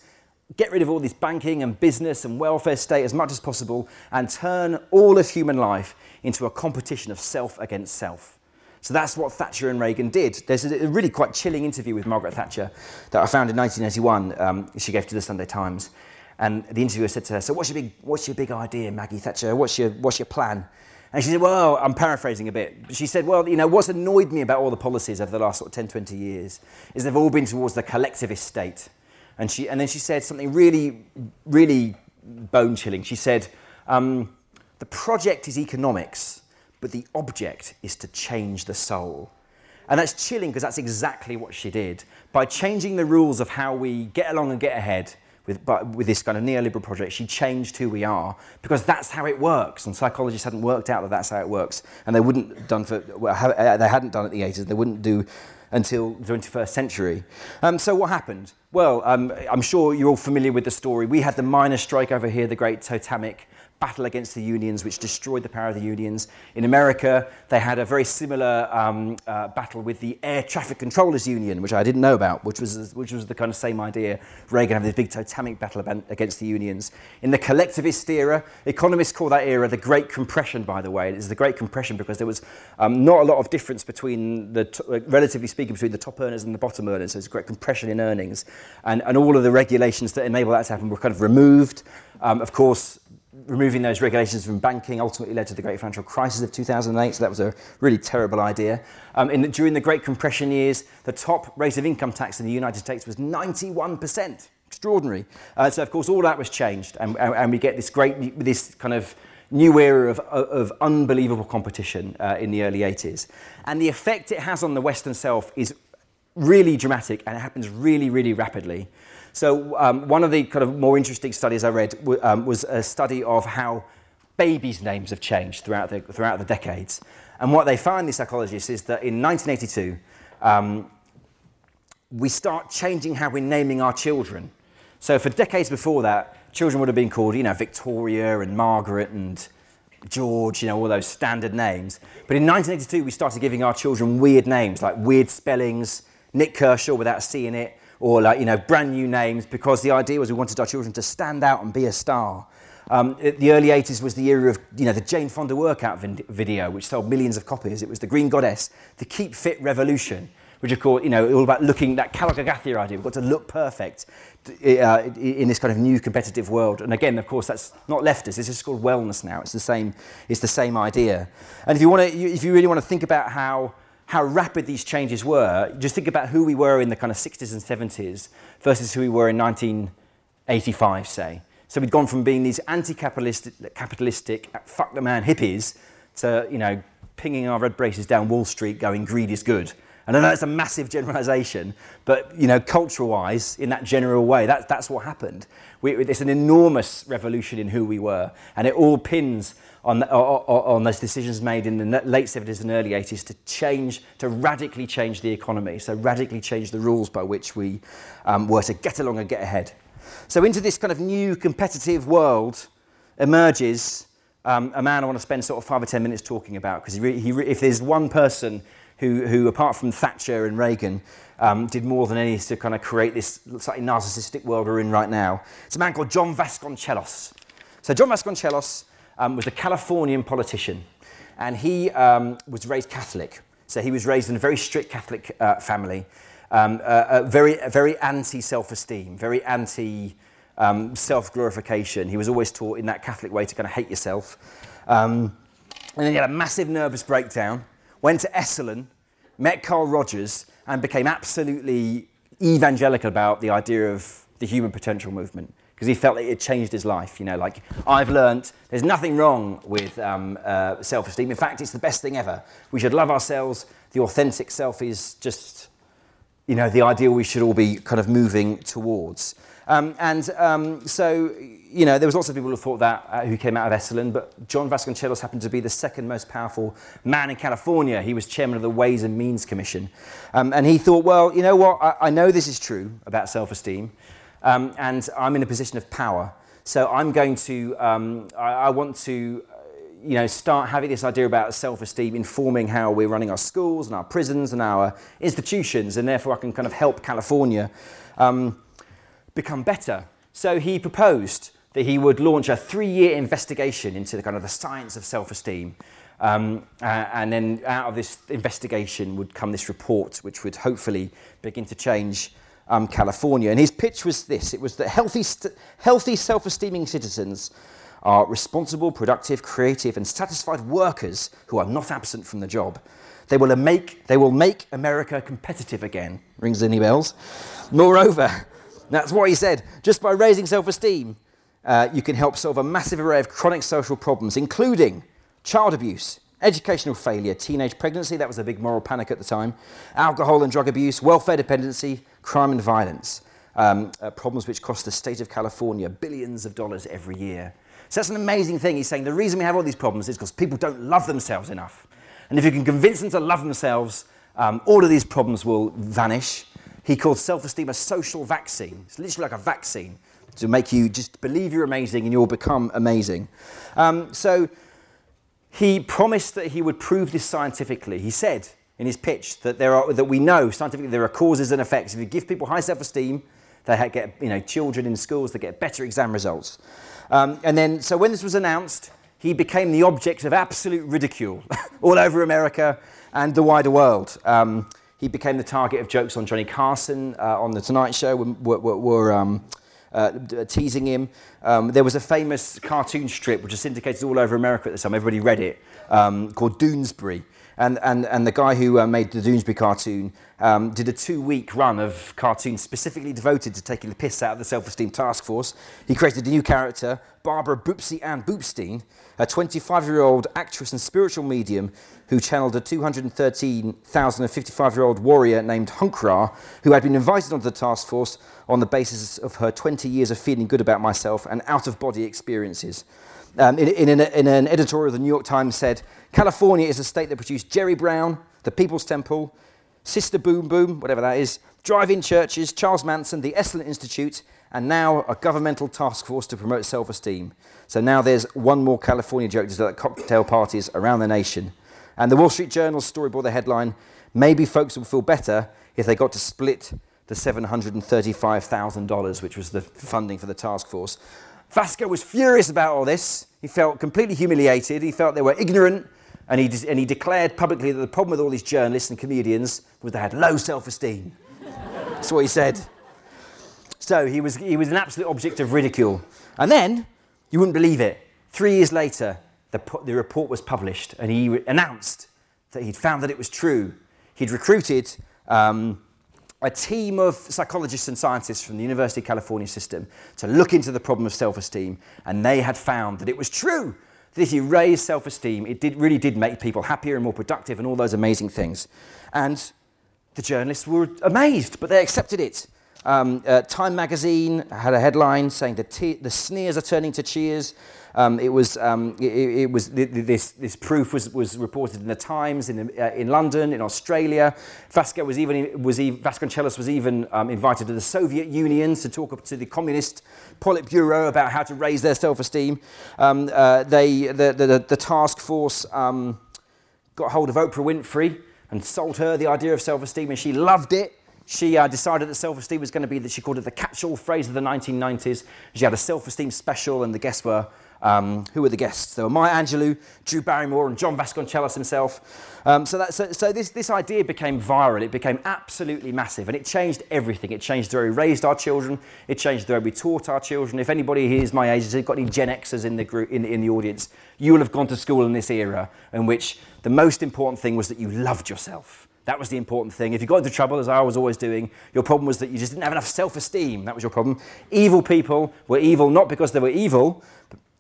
get rid of all this banking and business and welfare state as much as possible, and turn all of human life into a competition of self against self. So that's what Thatcher and Reagan did. There's a really quite chilling interview with Margaret Thatcher that I found in 1981. Um, she gave to the Sunday Times. And the interviewer said to her, So what's your big, what's your big idea, Maggie Thatcher? What's your, what's your plan? And she said, Well, I'm paraphrasing a bit. She said, Well, you know, what's annoyed me about all the policies over the last sort of 10, 20 years is they've all been towards the collectivist state. And, she, and then she said something really, really bone chilling. She said, um, The project is economics, but the object is to change the soul. And that's chilling because that's exactly what she did. By changing the rules of how we get along and get ahead, with, but with this kind of neoliberal project, she changed who we are because that's how it works. And psychologists hadn't worked out that that's how it works. And they wouldn't done for, well, uh, they hadn't done it in the 80s, they wouldn't do until the 21st century. Um, so what happened? Well, um, I'm sure you're all familiar with the story. We had the miners' strike over here, the great totemic battle against the unions, which destroyed the power of the unions. In America, they had a very similar um, uh, battle with the Air Traffic Controllers Union, which I didn't know about, which was, which was the kind of same idea. Reagan had this big totemic battle against the unions. In the collectivist era, economists call that era the Great Compression, by the way. It is the Great Compression because there was um, not a lot of difference between the, t- relatively speaking, between the top earners and the bottom earners. So it's a great compression in earnings. And, and all of the regulations that enable that to happen were kind of removed. Um, of course, removing those regulations from banking ultimately led to the great financial crisis of 2008, so that was a really terrible idea. Um, in, during the Great Compression years, the top rate of income tax in the United States was 91%. Extraordinary. Uh, so, of course, all that was changed, and, and, and we get this great, this kind of new era of, of unbelievable competition uh, in the early 80s. And the effect it has on the Western self is really dramatic, and it happens really, really rapidly. So um, one of the kind of more interesting studies I read um, was a study of how babies' names have changed throughout the, throughout the decades. And what they found, the psychologists, is that in 1982, um, we start changing how we're naming our children. So for decades before that, children would have been called, you know, Victoria and Margaret and George, you know, all those standard names. But in 1982, we started giving our children weird names, like weird spellings, Nick Kershaw without seeing it, or like, you know, brand new names because the idea was we wanted our children to stand out and be a star. Um, the early 80s was the era of you know, the Jane Fonda workout video, which sold millions of copies. It was the Green Goddess, the Keep Fit Revolution, which of course, you know, all about looking, that kalokagathia idea, we've got to look perfect uh, in this kind of new competitive world. And again, of course, that's not leftist, this is called wellness now. It's the same, it's the same idea. And if you, want to, if you really want to think about how how rapid these changes were, just think about who we were in the kind of 60s and 70s versus who we were in 1985, say. So we'd gone from being these anti-capitalistic, capitalistic, fuck the man hippies to, you know, pinging our red braces down Wall Street going greed is good. And I know it's a massive generalization, but you know, cultural-wise, in that general way, that, that's what happened. We, it's an enormous revolution in who we were, and it all pins on, the, on, on those decisions made in the late 70s and early 80s to change, to radically change the economy, so radically change the rules by which we um, were to get along and get ahead. So into this kind of new competitive world emerges um, a man I want to spend sort of five or ten minutes talking about because he, he, if there's one person who, who, apart from Thatcher and Reagan, um, did more than any to kind of create this slightly narcissistic world we're in right now. It's a man called John Vasconcellos. So John Vasconcellos um, was a Californian politician, and he um, was raised Catholic. So he was raised in a very strict Catholic uh, family, um, uh, uh, very, very anti self-esteem, very anti um, self-glorification. He was always taught in that Catholic way to kind of hate yourself. Um, and then he had a massive nervous breakdown, went to Esalen, met Carl Rogers, and became absolutely evangelical about the idea of the human potential movement because he felt that it changed his life. You know, like I've learnt there's nothing wrong with um, uh, self-esteem. In fact, it's the best thing ever. We should love ourselves. The authentic self is just, you know, the ideal we should all be kind of moving towards. Um, and um, so, you know, there was lots of people who thought that, uh, who came out of Esalen, but John Vasconcellos happened to be the second most powerful man in California. He was chairman of the Ways and Means Commission. Um, and he thought, well, you know what, I, I know this is true about self-esteem, um, and I'm in a position of power. So I'm going to, um, I, I, want to, uh, you know, start having this idea about self-esteem informing how we're running our schools and our prisons and our institutions, and therefore I can kind of help California um, become better. So he proposed that he would launch a three-year investigation into the kind of the science of self-esteem. Um, uh, and then out of this investigation would come this report, which would hopefully begin to change um, California. And his pitch was this it was that healthy, st- healthy self esteeming citizens are responsible, productive, creative, and satisfied workers who are not absent from the job. They will make, they will make America competitive again. Rings any bells? Moreover, that's what he said, just by raising self esteem, uh, you can help solve a massive array of chronic social problems, including child abuse, educational failure, teenage pregnancy, that was a big moral panic at the time, alcohol and drug abuse, welfare dependency, crime and violence, um, uh, problems which cost the state of California billions of dollars every year. So that's an amazing thing. He's saying the reason we have all these problems is because people don't love themselves enough. And if you can convince them to love themselves, um, all of these problems will vanish. He called self esteem a social vaccine. It's literally like a vaccine to make you just believe you're amazing and you'll become amazing. Um, so he promised that he would prove this scientifically. He said in his pitch that, there are, that we know scientifically there are causes and effects. If you give people high self esteem, they get you know, children in schools that get better exam results. Um, and then, so when this was announced, he became the object of absolute ridicule all over America and the wider world. Um, he became the target of jokes on Johnny Carson, uh, on The Tonight Show, were, were, were um, uh, teasing him. Um, there was a famous cartoon strip which was syndicated all over America at the time. Everybody read it, um, called Doonesbury. And, and, and the guy who uh, made the Doonesbury cartoon um, did a two week run of cartoons specifically devoted to taking the piss out of the Self Esteem Task Force. He created a new character, Barbara Boopsie Ann Boopstein, a 25 year old actress and spiritual medium who channeled a 213,055 year old warrior named Hunk-Ra, who had been invited onto the task force on the basis of her 20 years of feeling good about myself and out of body experiences. Um, in, in, an, in an editorial, of the New York Times said California is a state that produced Jerry Brown, the People's Temple, Sister Boom Boom, whatever that is, drive in churches, Charles Manson, the Esalen Institute, and now a governmental task force to promote self esteem. So now there's one more California joke to do at cocktail parties around the nation. And the Wall Street Journal's story bore the headline Maybe folks will feel better if they got to split the $735,000, which was the funding for the task force. Vasco was furious about all this. He felt completely humiliated. He felt they were ignorant. And he, de- and he declared publicly that the problem with all these journalists and comedians was they had low self esteem. That's what he said. So he was, he was an absolute object of ridicule. And then, you wouldn't believe it, three years later, the, the report was published and he announced that he'd found that it was true. he'd recruited um, a team of psychologists and scientists from the University of California system to look into the problem of self esteem, and they had found that it was true that if you raise self esteem, it did, really did make people happier and more productive and all those amazing things. And the journalists were amazed, but they accepted it. Um, uh, Time magazine had a headline saying the, te- the sneers are turning to cheers. Um, it was, um, it, it, was this, this proof was, was reported in the Times in, uh, in London, in Australia. Vasco was even, was Vasconcellos was even um, invited to the Soviet Union to talk to the communist Politburo about how to raise their self-esteem. Um, uh, they, the, the, the, task force um, got hold of Oprah Winfrey and sold her the idea of self-esteem and she loved it. She uh, decided that self-esteem was going to be that she called it the catch-all phrase of the 1990s. She had a self-esteem special and the guests were um, who were the guests? There were Maya Angelou, Drew Barrymore, and John Vasconcellos himself. Um, so, that, so, so this, this idea became viral. It became absolutely massive, and it changed everything. It changed the way we raised our children. It changed the way we taught our children. If anybody here is my age, has got any Gen Xers in the group in, in the audience, you will have gone to school in this era in which the most important thing was that you loved yourself. That was the important thing. If you got into trouble, as I was always doing, your problem was that you just didn't have enough self esteem. That was your problem. Evil people were evil not because they were evil,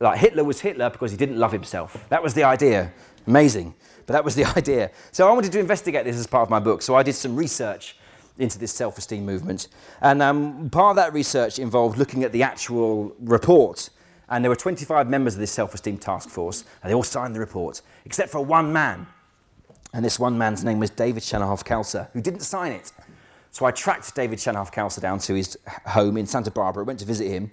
like Hitler was Hitler because he didn't love himself. That was the idea. Amazing. But that was the idea. So I wanted to investigate this as part of my book. So I did some research into this self esteem movement. And um, part of that research involved looking at the actual report. And there were 25 members of this self esteem task force, and they all signed the report, except for one man. And this one man's name was David Shannahoff-Khalsa, who didn't sign it. So I tracked David Shannahoff-Khalsa down to his home in Santa Barbara, went to visit him.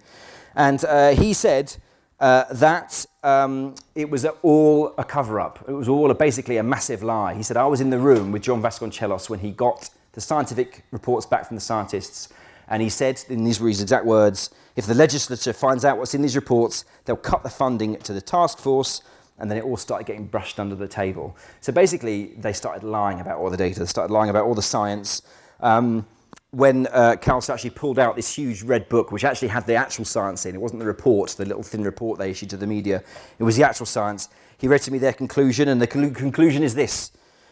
And uh, he said, uh, that um, it was all a cover up. It was all a, basically a massive lie. He said, I was in the room with John Vasconcellos when he got the scientific reports back from the scientists. And he said, in these were his exact words, if the legislature finds out what's in these reports, they'll cut the funding to the task force. And then it all started getting brushed under the table. So basically, they started lying about all the data, they started lying about all the science. Um, when uh, actually pulled out this huge red book, which actually had the actual science in, it wasn't the report, the little thin report they issued to the media, it was the actual science. He read to me their conclusion, and the conclusion is this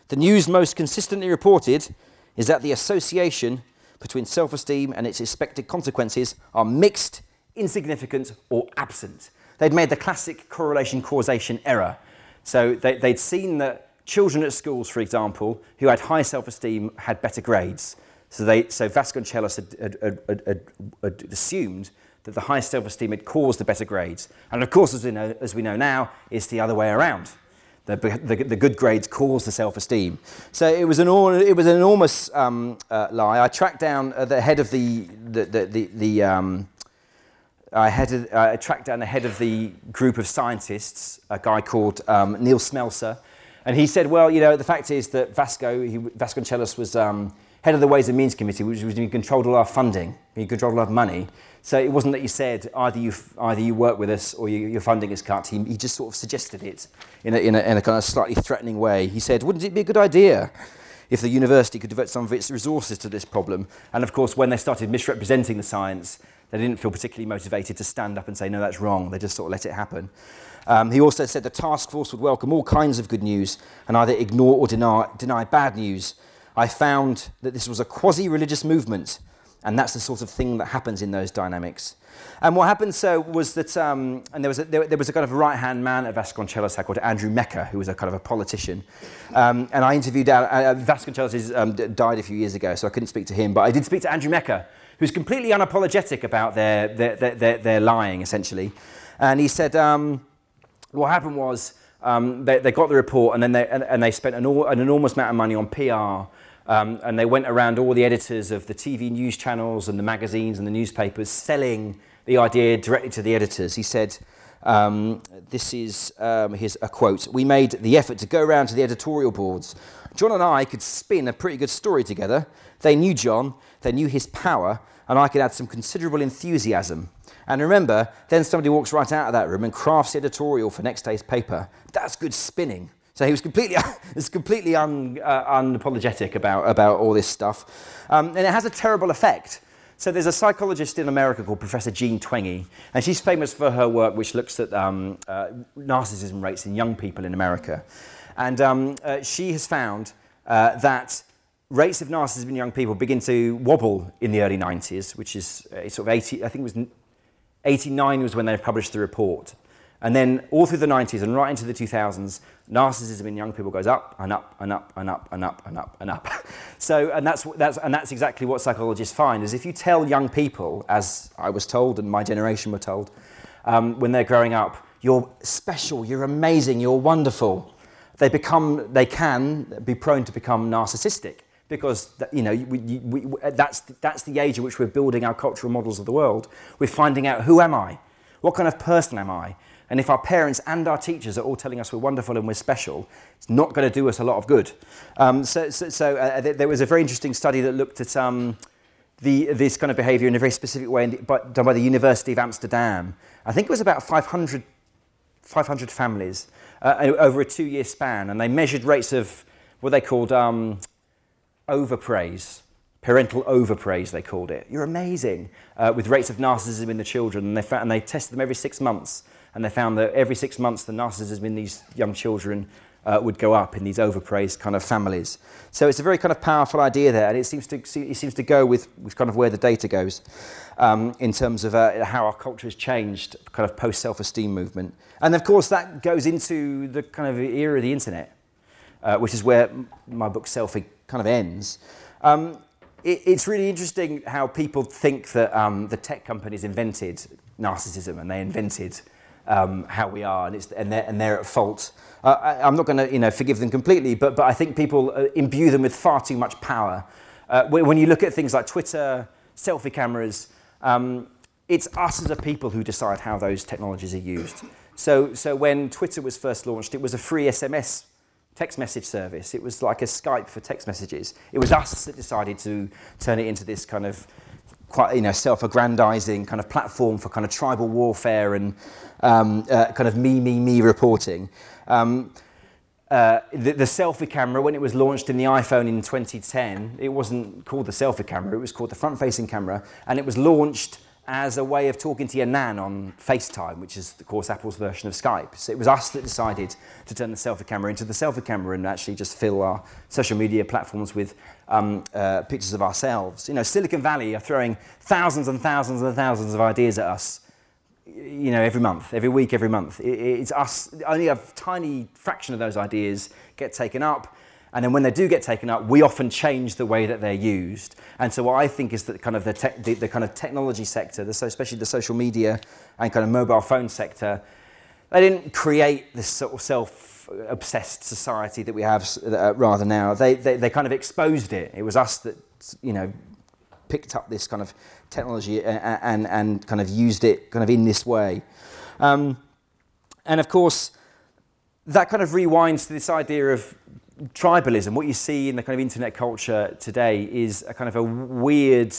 The news most consistently reported is that the association between self esteem and its expected consequences are mixed, insignificant, or absent. They'd made the classic correlation causation error. So they, they'd seen that children at schools, for example, who had high self esteem had better grades. So, they, so had, had, had, had, assumed that the high self-esteem had caused the better grades. And of course, as we know, as we know now, it's the other way around. The, the, the good grades cause the self-esteem. So it was an, it was an enormous um, uh, lie. I tracked down uh, the head of the, the, the, the, the um, I, headed, uh, I tracked down the head of the group of scientists, a guy called um, Neil Smelser, and he said, well, you know, the fact is that Vasco, he, Vasconcellos was um, head of the Ways and Means Committee, which was you controlled all our funding, you controlled all our money. So it wasn't that you said either you, either you work with us or you, your funding is cut. He, he just sort of suggested it in a, in, a, in a kind of slightly threatening way. He said, wouldn't it be a good idea if the university could devote some of its resources to this problem? And of course, when they started misrepresenting the science, they didn't feel particularly motivated to stand up and say, no, that's wrong. They just sort of let it happen. Um, he also said the task force would welcome all kinds of good news and either ignore or deny, deny bad news I found that this was a quasi religious movement, and that's the sort of thing that happens in those dynamics. And what happened so was that, um, and there was, a, there, there, was a kind of right hand man at Vasconcellos called Andrew Mecca, who was a kind of a politician. Um, and I interviewed, uh, uh, Vasconcellos um, died a few years ago, so I couldn't speak to him, but I did speak to Andrew Mecca, who's completely unapologetic about their, their, their, their, their lying, essentially. And he said, um, what happened was um, they, they, got the report and then they, and, and they spent an, an enormous amount of money on PR um, and they went around all the editors of the TV news channels and the magazines and the newspapers selling the idea directly to the editors. He said, um, this is um, his, a quote, we made the effort to go around to the editorial boards. John and I could spin a pretty good story together. They knew John, they knew his power, and I could add some considerable enthusiasm. And remember, then somebody walks right out of that room and crafts editorial for next day's paper. That's good spinning. So he was completely, was completely un, uh, unapologetic about, about all this stuff. Um, and it has a terrible effect. So there's a psychologist in America called Professor Jean Twenge, and she's famous for her work which looks at um, uh, narcissism rates in young people in America. And um, uh, she has found uh, that rates of narcissism in young people begin to wobble in the early 90s, which is uh, sort of 80, I think it was 89 was when they published the report. And then all through the 90s and right into the 2000s, narcissism in young people goes up and up and up and up and up and up and up. so, and that's, that's, and that's exactly what psychologists find, is if you tell young people, as I was told and my generation were told, um, when they're growing up, you're special, you're amazing, you're wonderful, they become, they can be prone to become narcissistic because you know we, we, that's, that's the age in which we're building our cultural models of the world. We're finding out who am I? What kind of person am I? And if our parents and our teachers are all telling us we're wonderful and we're special, it's not going to do us a lot of good. Um, so, so, so uh, there was a very interesting study that looked at um, the, this kind of behavior in a very specific way done by the University of Amsterdam. I think it was about 500, 500 families uh, over a two year span, and they measured rates of what they called um, overpraise, parental overpraise, they called it. You're amazing, uh, with rates of narcissism in the children. And they, found, and they tested them every six months, and they found that every six months the narcissism in these young children uh, would go up in these overpraised kind of families. So it's a very kind of powerful idea there, and it seems to, it seems to go with, with kind of where the data goes um, in terms of uh, how our culture has changed, kind of post self esteem movement. And of course, that goes into the kind of era of the internet, uh, which is where my book Selfie kind of ends. Um, it, it's really interesting how people think that um, the tech companies invented narcissism and they invented um, how we are, and, it's, and, they're, and they're at fault. Uh, I, am not going to you know, forgive them completely, but, but I think people uh, imbue them with far too much power. Uh, when you look at things like Twitter, selfie cameras, um, it's us as a people who decide how those technologies are used. So, so when Twitter was first launched, it was a free SMS text message service. It was like a Skype for text messages. It was us that decided to turn it into this kind of quite you know self-aggrandizing kind of platform for kind of tribal warfare and um, uh, kind of me me me reporting. Um, uh, the, the, selfie camera, when it was launched in the iPhone in 2010, it wasn't called the selfie camera, it was called the front facing camera, and it was launched as a way of talking to your nan on FaceTime, which is, of course, Apple's version of Skype. So it was us that decided to turn the selfie camera into the selfie camera and actually just fill our social media platforms with um, uh, pictures of ourselves. You know, Silicon Valley are throwing thousands and thousands and thousands of ideas at us, you know, every month, every week, every month. It, it's us, only a tiny fraction of those ideas get taken up and then when they do get taken up, we often change the way that they're used. And so what I think is that kind of the, te- the, the kind of technology sector, the, especially the social media and kind of mobile phone sector, they didn't create this sort of self-obsessed society that we have uh, rather now. They, they, they kind of exposed it. It was us that, you know, picked up this kind of technology and, and, and kind of used it kind of in this way. Um, and of course, that kind of rewinds to this idea of tribalism, what you see in the kind of internet culture today is a kind of a weird,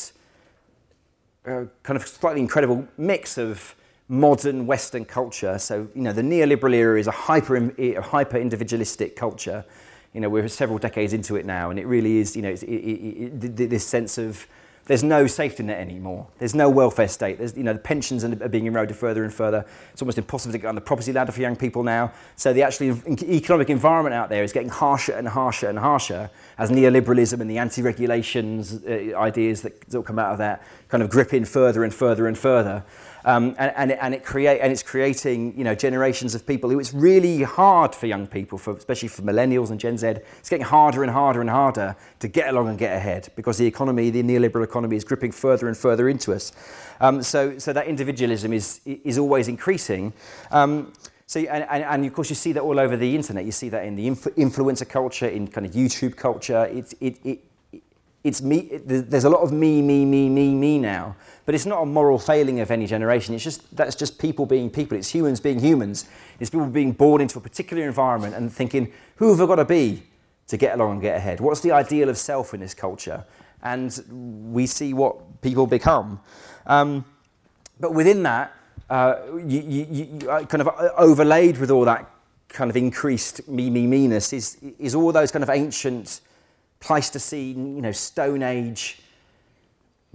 uh, kind of slightly incredible mix of modern Western culture. So, you know, the neoliberal era is a hyper, hyper individualistic culture. You know, we're several decades into it now, and it really is, you know, it, it, it, this sense of there's no safety net anymore. There's no welfare state. There's, you know, the pensions are being eroded further and further. It's almost impossible to get on the property ladder for young people now. So the actually economic environment out there is getting harsher and harsher and harsher as neoliberalism and the anti-regulations uh, ideas that, that come out of that kind of grip in further and further and further. Um, and, and, it, and, it create, and it's creating you know, generations of people who it's really hard for young people, for, especially for millennials and Gen Z. It's getting harder and harder and harder to get along and get ahead because the economy, the neoliberal economy, is gripping further and further into us. Um, so, so that individualism is, is always increasing. Um, so, and, and, and, of course, you see that all over the internet. You see that in the inf- influencer culture, in kind of YouTube culture. It, it, it, it's me, there's a lot of me, me, me, me, me now. But it's not a moral failing of any generation. It's just, that's just people being people. It's humans being humans. It's people being born into a particular environment and thinking, who have I got to be to get along and get ahead? What's the ideal of self in this culture? And we see what people become. Um, but within that, uh, you, you, you, uh, kind of overlaid with all that kind of increased me, me, meanness is, is all those kind of ancient Pleistocene, you know, Stone Age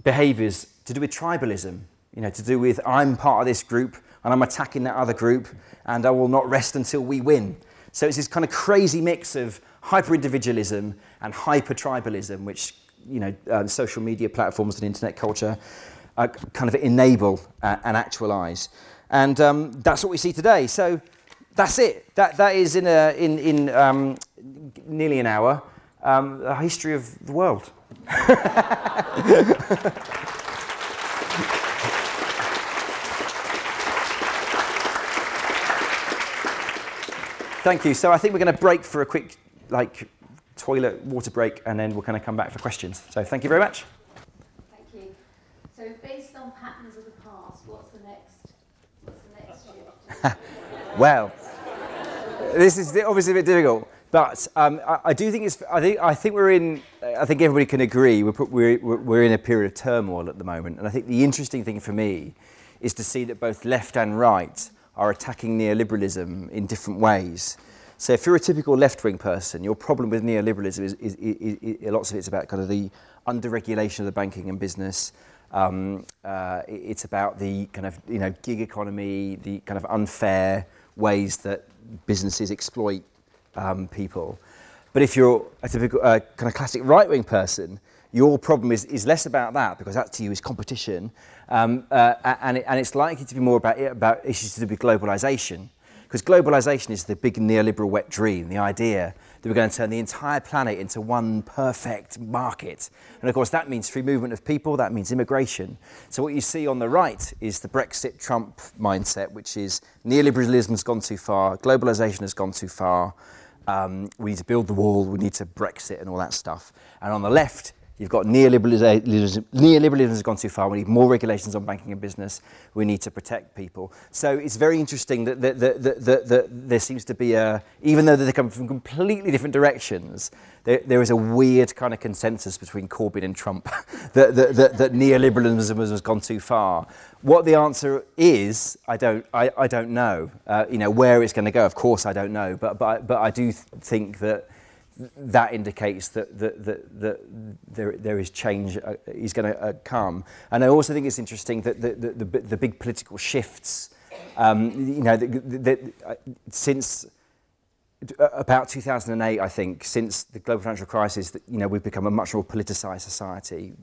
behaviors to do with tribalism, you know, to do with I'm part of this group and I'm attacking that other group and I will not rest until we win. So it's this kind of crazy mix of hyper individualism and hyper tribalism, which you know, uh, social media platforms and internet culture uh, kind of enable uh, and actualize. And um, that's what we see today. So that's it. That, that is in, a, in, in um, nearly an hour um, a history of the world. Thank you. So I think we're going to break for a quick, like, toilet water break, and then we're going to come back for questions. So thank you very much. Thank you. So based on patterns of the past, what's the next? What's the next shift? well, this is obviously a bit difficult, but um, I, I, do think it's. I think I think we're in. I think everybody can agree we're, we're we're in a period of turmoil at the moment, and I think the interesting thing for me is to see that both left and right are attacking neoliberalism in different ways. So if you're a typical left-wing person, your problem with neoliberalism is, is, is, is lots of it's about kind of the under-regulation of the banking and business. Um, uh, it's about the kind of you know gig economy, the kind of unfair ways that businesses exploit um, people. But if you're a typical uh, kind of classic right-wing person, your problem is, is less about that because that to you is competition um, uh, and, it, and it's likely to be more about, about issues to do with globalization. Because globalization is the big neoliberal wet dream, the idea that we're going to turn the entire planet into one perfect market. And of course, that means free movement of people, that means immigration. So, what you see on the right is the Brexit Trump mindset, which is neoliberalism has gone too far, globalization has gone too far, um, we need to build the wall, we need to Brexit and all that stuff. And on the left, You've got neoliberalism, neoliberalism has gone too far. We need more regulations on banking and business. We need to protect people. So it's very interesting that, that, that, that, there seems to be a, even though they come from completely different directions, there, there is a weird kind of consensus between Corbyn and Trump that, that, neoliberalism has gone too far. What the answer is, I don't, I, I don't know. Uh, you know, where it's going to go, of course, I don't know. But, but, but I do th- think that that indicates that, that, that, that there, there is change uh, is going to uh, come. And I also think it's interesting that the, the, the, the big political shifts, um, you know, that, uh, since uh, about 2008, I think, since the global financial crisis, that, you know, we've become a much more politicized society,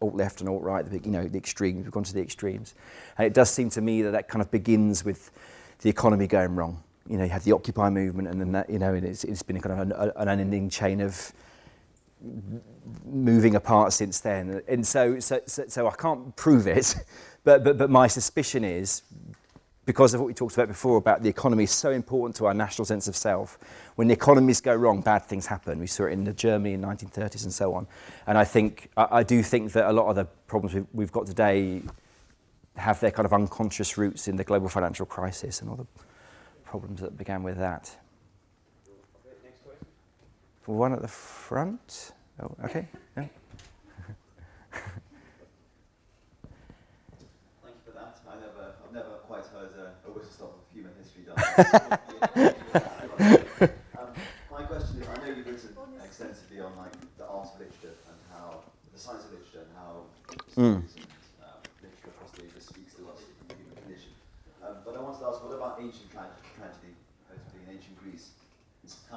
alt left and alt right, the you know, the extremes, we've gone to the extremes. And it does seem to me that that kind of begins with the economy going wrong you know, you had the Occupy movement, and then that, you know, and it's, it's been kind of an, an unending chain of moving apart since then. And so, so, so, so I can't prove it, but, but, but my suspicion is, because of what we talked about before about the economy is so important to our national sense of self. When the economies go wrong, bad things happen. We saw it in the Germany in 1930s and so on. And I think I, I do think that a lot of the problems we've, we've got today have their kind of unconscious roots in the global financial crisis and all the problems that began with that. For one at the front. Oh, okay. Yeah. Thank you for that. I never, I've never quite heard a, a whistle stop of human history done. um, my question is, I know you've written extensively on like the art of literature and how the science of literature and how mm.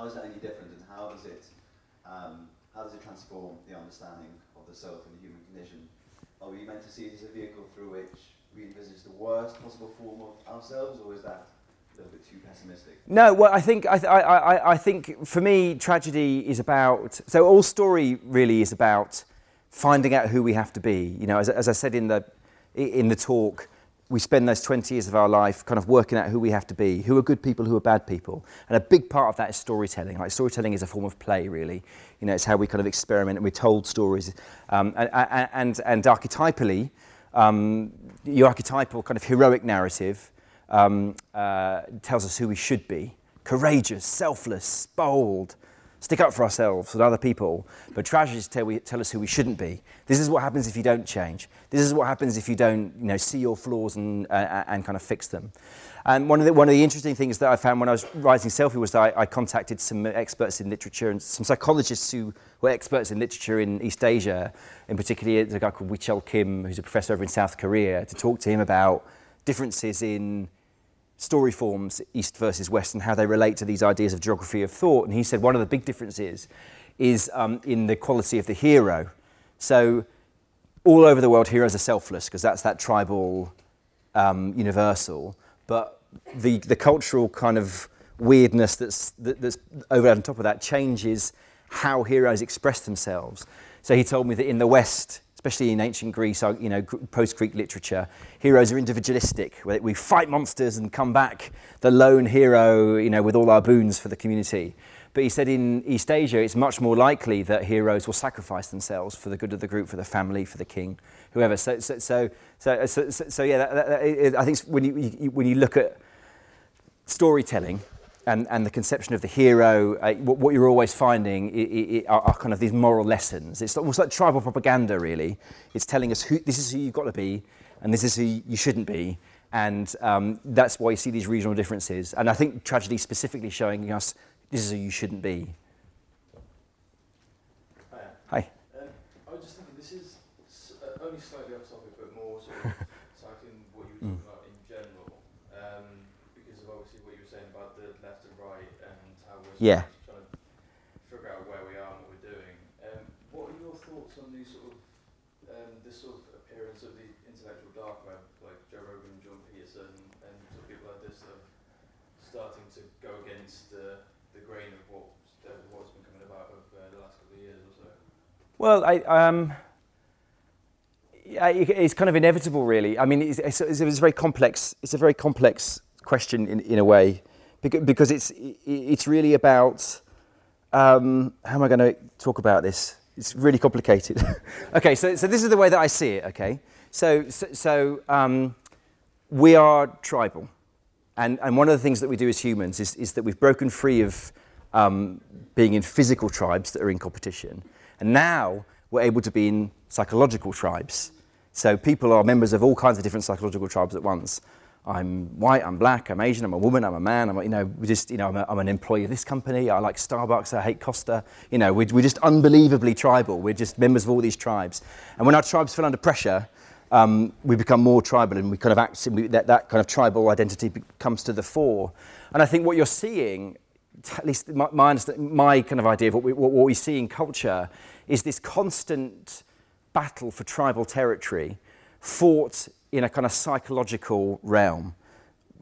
How is that any different and how does it, um, how does it transform the understanding of the self and the human condition? Are we meant to see it as a vehicle through which we envisage the worst possible form of ourselves or is that a little bit too pessimistic? No, well, I think I, th- I, I, I think for me, tragedy is about. So all story really is about finding out who we have to be. You know, as, as I said in the in the talk, we spend those 20 years of our life kind of working out who we have to be, who are good people, who are bad people. And a big part of that is storytelling. Like storytelling is a form of play, really. You know, it's how we kind of experiment and we're told stories. Um, and, and, and archetypally, um, the archetypal kind of heroic narrative um, uh, tells us who we should be. Courageous, selfless, bold, stick up for ourselves and other people, but tragedies tell, we, tell us who we shouldn't be. This is what happens if you don't change. This is what happens if you don't you know, see your flaws and, uh, and kind of fix them. And one of, the, one of the interesting things that I found when I was writing Selfie was that I, I contacted some experts in literature and some psychologists who were experts in literature in East Asia, in particular there's a guy called Uichol Kim, who's a professor over in South Korea, to talk to him about differences in story forms, East versus West, and how they relate to these ideas of geography of thought. And he said one of the big differences is um, in the quality of the hero. So, all over the world, heroes are selfless because that's that tribal um, universal. But the, the cultural kind of weirdness that's, that, that's over on top of that changes how heroes express themselves. So he told me that in the West, especially in ancient Greece, uh, you know, post-Greek literature, heroes are individualistic. We fight monsters and come back the lone hero, you know, with all our boons for the community. But he said in East Asia, it's much more likely that heroes will sacrifice themselves for the good of the group, for the family, for the king, whoever. So, so, so, so, so, so, yeah, that, that, I think when you, you, when you look at storytelling, and, and the conception of the hero, uh, what, what, you're always finding it, it, are, are, kind of these moral lessons. It's almost like tribal propaganda, really. It's telling us who, this is who you've got to be, and this is who you shouldn't be. And um, that's why you see these regional differences. And I think tragedy specifically showing us this is who you shouldn't be. Hi. Hi. Um, I was just thinking, this is uh, only slightly off topic, but more sort of citing what you were talking mm. about in general. Um, because of obviously what you were saying about the left and right and how we're yeah. trying to figure out where we are and what we're doing. Um, what are your thoughts on the sort of um, this sort of appearance of the intellectual dark web, like Joe Rogan Jordan Peterson, and sort of people like this, of starting to go against the the grain of what uh, what's been coming about of uh, the last couple of years or so? Well, I. Um it's kind of inevitable, really. I mean, it's, it's, it's, a very complex. It's a very complex question in, in a way, because it's it's really about um, how am I going to talk about this? It's really complicated. okay, so so this is the way that I see it. Okay, so so, so um, we are tribal, and and one of the things that we do as humans is is that we've broken free of um, being in physical tribes that are in competition, and now we're able to be in psychological tribes. So people are members of all kinds of different psychological tribes at once. I'm white, I'm black, I'm Asian, I'm a woman, I'm a man, I'm, you know, just, you know, I'm, a, I'm an employee of this company, I like Starbucks, I hate Costa. You know, we're, we're just unbelievably tribal. We're just members of all these tribes. And when our tribes feel under pressure, um, we become more tribal and we kind of act, we, that, that kind of tribal identity comes to the fore. And I think what you're seeing, at least my, my, my kind of idea of what we, what, what we see in culture, is this constant battle for tribal territory fought in a kind of psychological realm.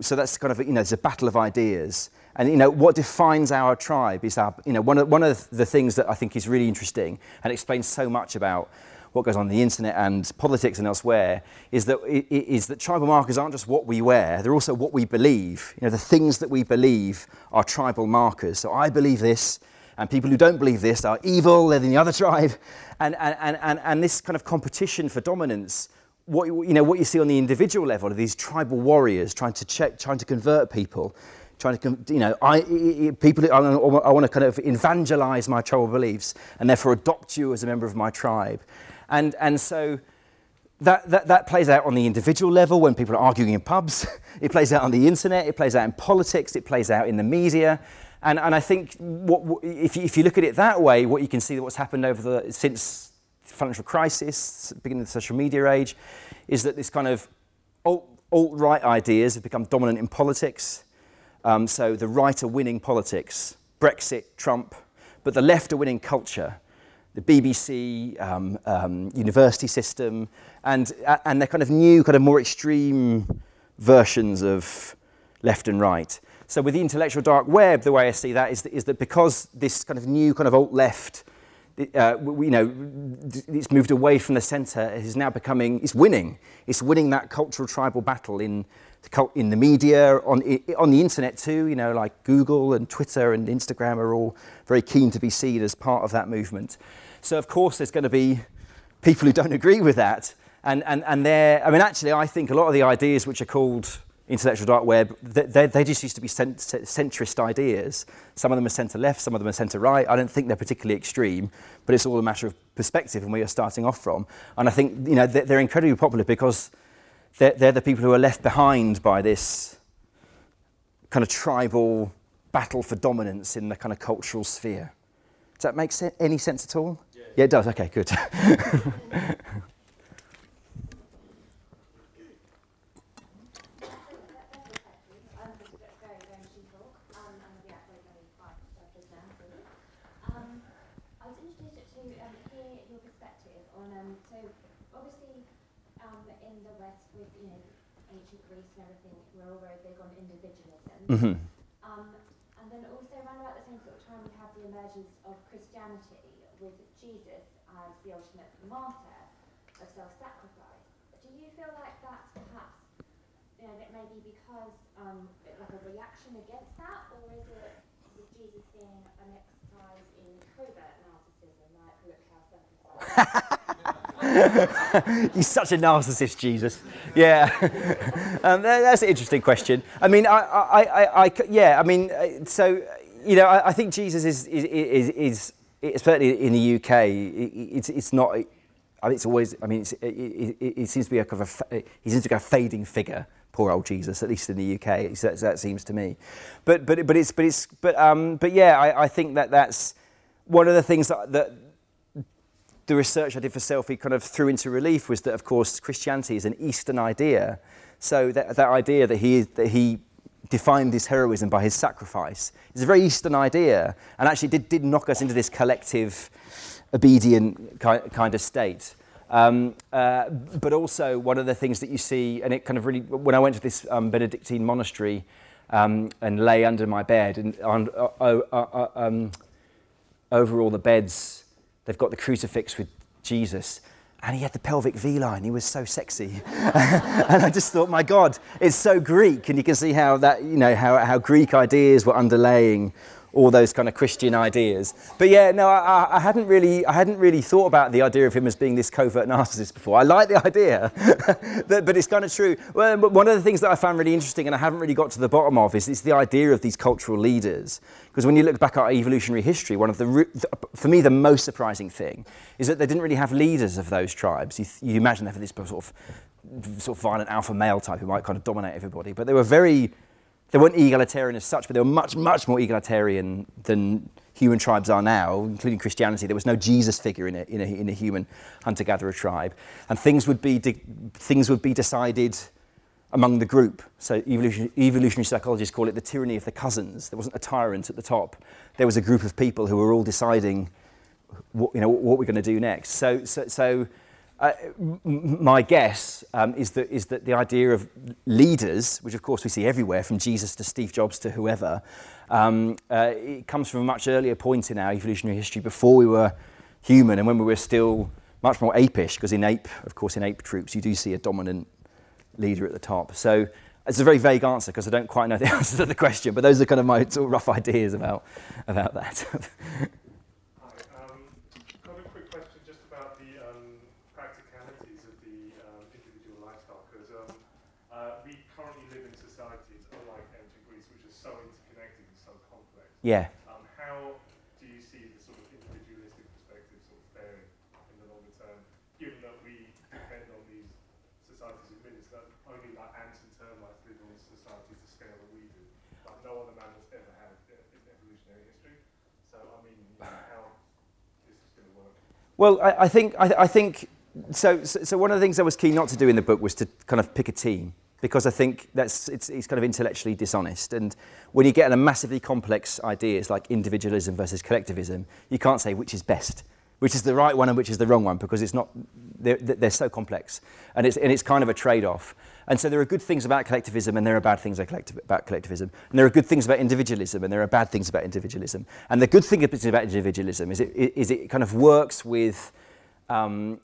So that's kind of, you know, it's a battle of ideas. And, you know, what defines our tribe is our, you know, one of, one of the things that I think is really interesting and explains so much about what goes on, on the internet and politics and elsewhere is that, is that tribal markers aren't just what we wear, they're also what we believe. You know, the things that we believe are tribal markers. So I believe this, and people who don't believe this are evil, they're in the other tribe. And, and, and, and this kind of competition for dominance what you know what you see on the individual level are these tribal warriors trying to check, trying to convert people, trying to you know I people I, want to kind of evangelize my tribal beliefs and therefore adopt you as a member of my tribe, and and so. That, that, that plays out on the individual level when people are arguing in pubs. it plays out on the internet. It plays out in politics. It plays out in the media. And, and I think what, if, you, if you look at it that way, what you can see that what's happened over the, since financial crisis, beginning of the social media age, is that this kind of alt-right ideas have become dominant in politics. Um, so the right are winning politics, Brexit, Trump, but the left are winning culture. The BBC, um, um, university system, and, and they're kind of new, kind of more extreme versions of left and right. So with the intellectual dark web, the way I see that is that, is that because this kind of new kind of alt-left uh, you know, it's moved away from the centre. It is now becoming, it's winning. It's winning that cultural tribal battle in, in the media, on, on the internet too. You know, like Google and Twitter and Instagram are all very keen to be seen as part of that movement. So of course, there's going to be people who don't agree with that. And, and, and they're, I mean, actually, I think a lot of the ideas which are called intellectual dark web, they, they just used to be centrist ideas. Some of them are centre left, some of them are centre right. I don't think they're particularly extreme, but it's all a matter of perspective and where you're starting off from. And I think you know they're, they're incredibly popular because they're, they're the people who are left behind by this kind of tribal battle for dominance in the kind of cultural sphere. Does that make se- any sense at all? Yeah, yeah it does. Okay, good. in the West with you know ancient Greece and everything, we're all very big on individualism. hmm Um, and then also around about the same sort of time, we have the emergence of Christianity with Jesus as the ultimate martyr of self-sacrifice. Do you feel like that's perhaps, you know, that maybe because um, like a reaction against that, or is it with Jesus being an exercise in covert narcissism, like look how sacrifice? You're such a narcissist, Jesus. Yeah, um, that's an interesting question. I mean, I, I, I, I yeah, I mean, uh, so you know, I, I think Jesus is is is, is, is certainly in the UK. It's it's not. It's always. I mean, it, it, it seems to be a kind of a, he seems to be a fading figure. Poor old Jesus, at least in the UK, that, that seems to me. But but but it's but it's but um but yeah, I, I think that that's one of the things that, that the research I did for Selfie kind of threw into relief was that, of course, Christianity is an Eastern idea. So that, that idea that he, that he defined his heroism by his sacrifice is a very Eastern idea and actually did, did knock us into this collective, obedient ki- kind of state. Um, uh, but also, one of the things that you see, and it kind of really, when I went to this um, Benedictine monastery um, and lay under my bed, and on, uh, uh, uh, um, over all the beds, they've got the crucifix with Jesus. And he had the pelvic V line. He was so sexy. and I just thought, my God, it's so Greek. And you can see how that, you know, how, how Greek ideas were underlaying all those kind of Christian ideas. But yeah, no, I, I- hadn't really, I hadn't really thought about the idea of him as being this covert narcissist before. I like the idea, but, it's kind of true. Well, one of the things that I found really interesting, and I haven't really got to the bottom of, is, is the idea of these cultural leaders. Because when you look back at our evolutionary history, one of the, for me, the most surprising thing is that they didn't really have leaders of those tribes. You, you imagine they have this sort of, sort of violent alpha male type who might kind of dominate everybody, but they were very they weren't egalitarian as such, but they were much, much more egalitarian than human tribes are now, including Christianity. There was no Jesus figure in a, in a, in a human hunter-gatherer tribe, and things would be de- things would be decided among the group. So evolution, evolutionary psychologists call it the tyranny of the cousins. There wasn't a tyrant at the top. There was a group of people who were all deciding what, you know, what we're going to do next. So, so, so uh, my guess um, is, that, is that the idea of leaders, which of course we see everywhere, from Jesus to Steve Jobs to whoever, um, uh, it comes from a much earlier point in our evolutionary history before we were human and when we were still much more apish, because in ape, of course, in ape troops, you do see a dominant leader at the top. So it's a very vague answer because I don't quite know the answer to the question, but those are kind of my sort of rough ideas about, about that. Hi. Um, got a quick question just about the um, practicalities of the um, individual lifestyle, because um, uh, we currently live in societies unlike ancient Greece, which are so interconnected and so complex. Yeah. Um, how do you see the sort of individualistic perspective sort of faring in the longer term, given that we depend on these societies of minutes that only like ants and termites live on societies the scale that we do? Like no other mammals ever had uh, in evolutionary history. So I mean, you know, how this is going to work? Well, I, I think I, I think so, so. So one of the things I was keen not to do in the book was to kind of pick a team because I think that's it's, it's kind of intellectually dishonest. And when you get into massively complex ideas like individualism versus collectivism, you can't say which is best, which is the right one and which is the wrong one because it's not. They're, they're so complex, and it's and it's kind of a trade-off. And so there are good things about collectivism and there are bad things about about collectivism. And there are good things about individualism and there are bad things about individualism. And the good thing about individualism is it, is it kind of works with um,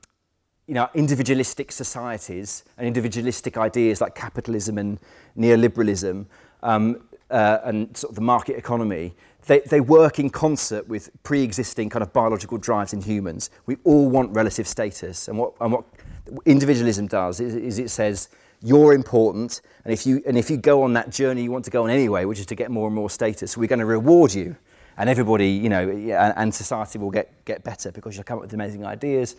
you know, individualistic societies and individualistic ideas like capitalism and neoliberalism um, uh, and sort of the market economy, they, they work in concert with pre-existing kind of biological drives in humans. We all want relative status, and what, and what individualism does is, is it says you're important, and if you and if you go on that journey you want to go on anyway, which is to get more and more status, we're going to reward you, and everybody, you know, and, and society will get get better because you'll come up with amazing ideas.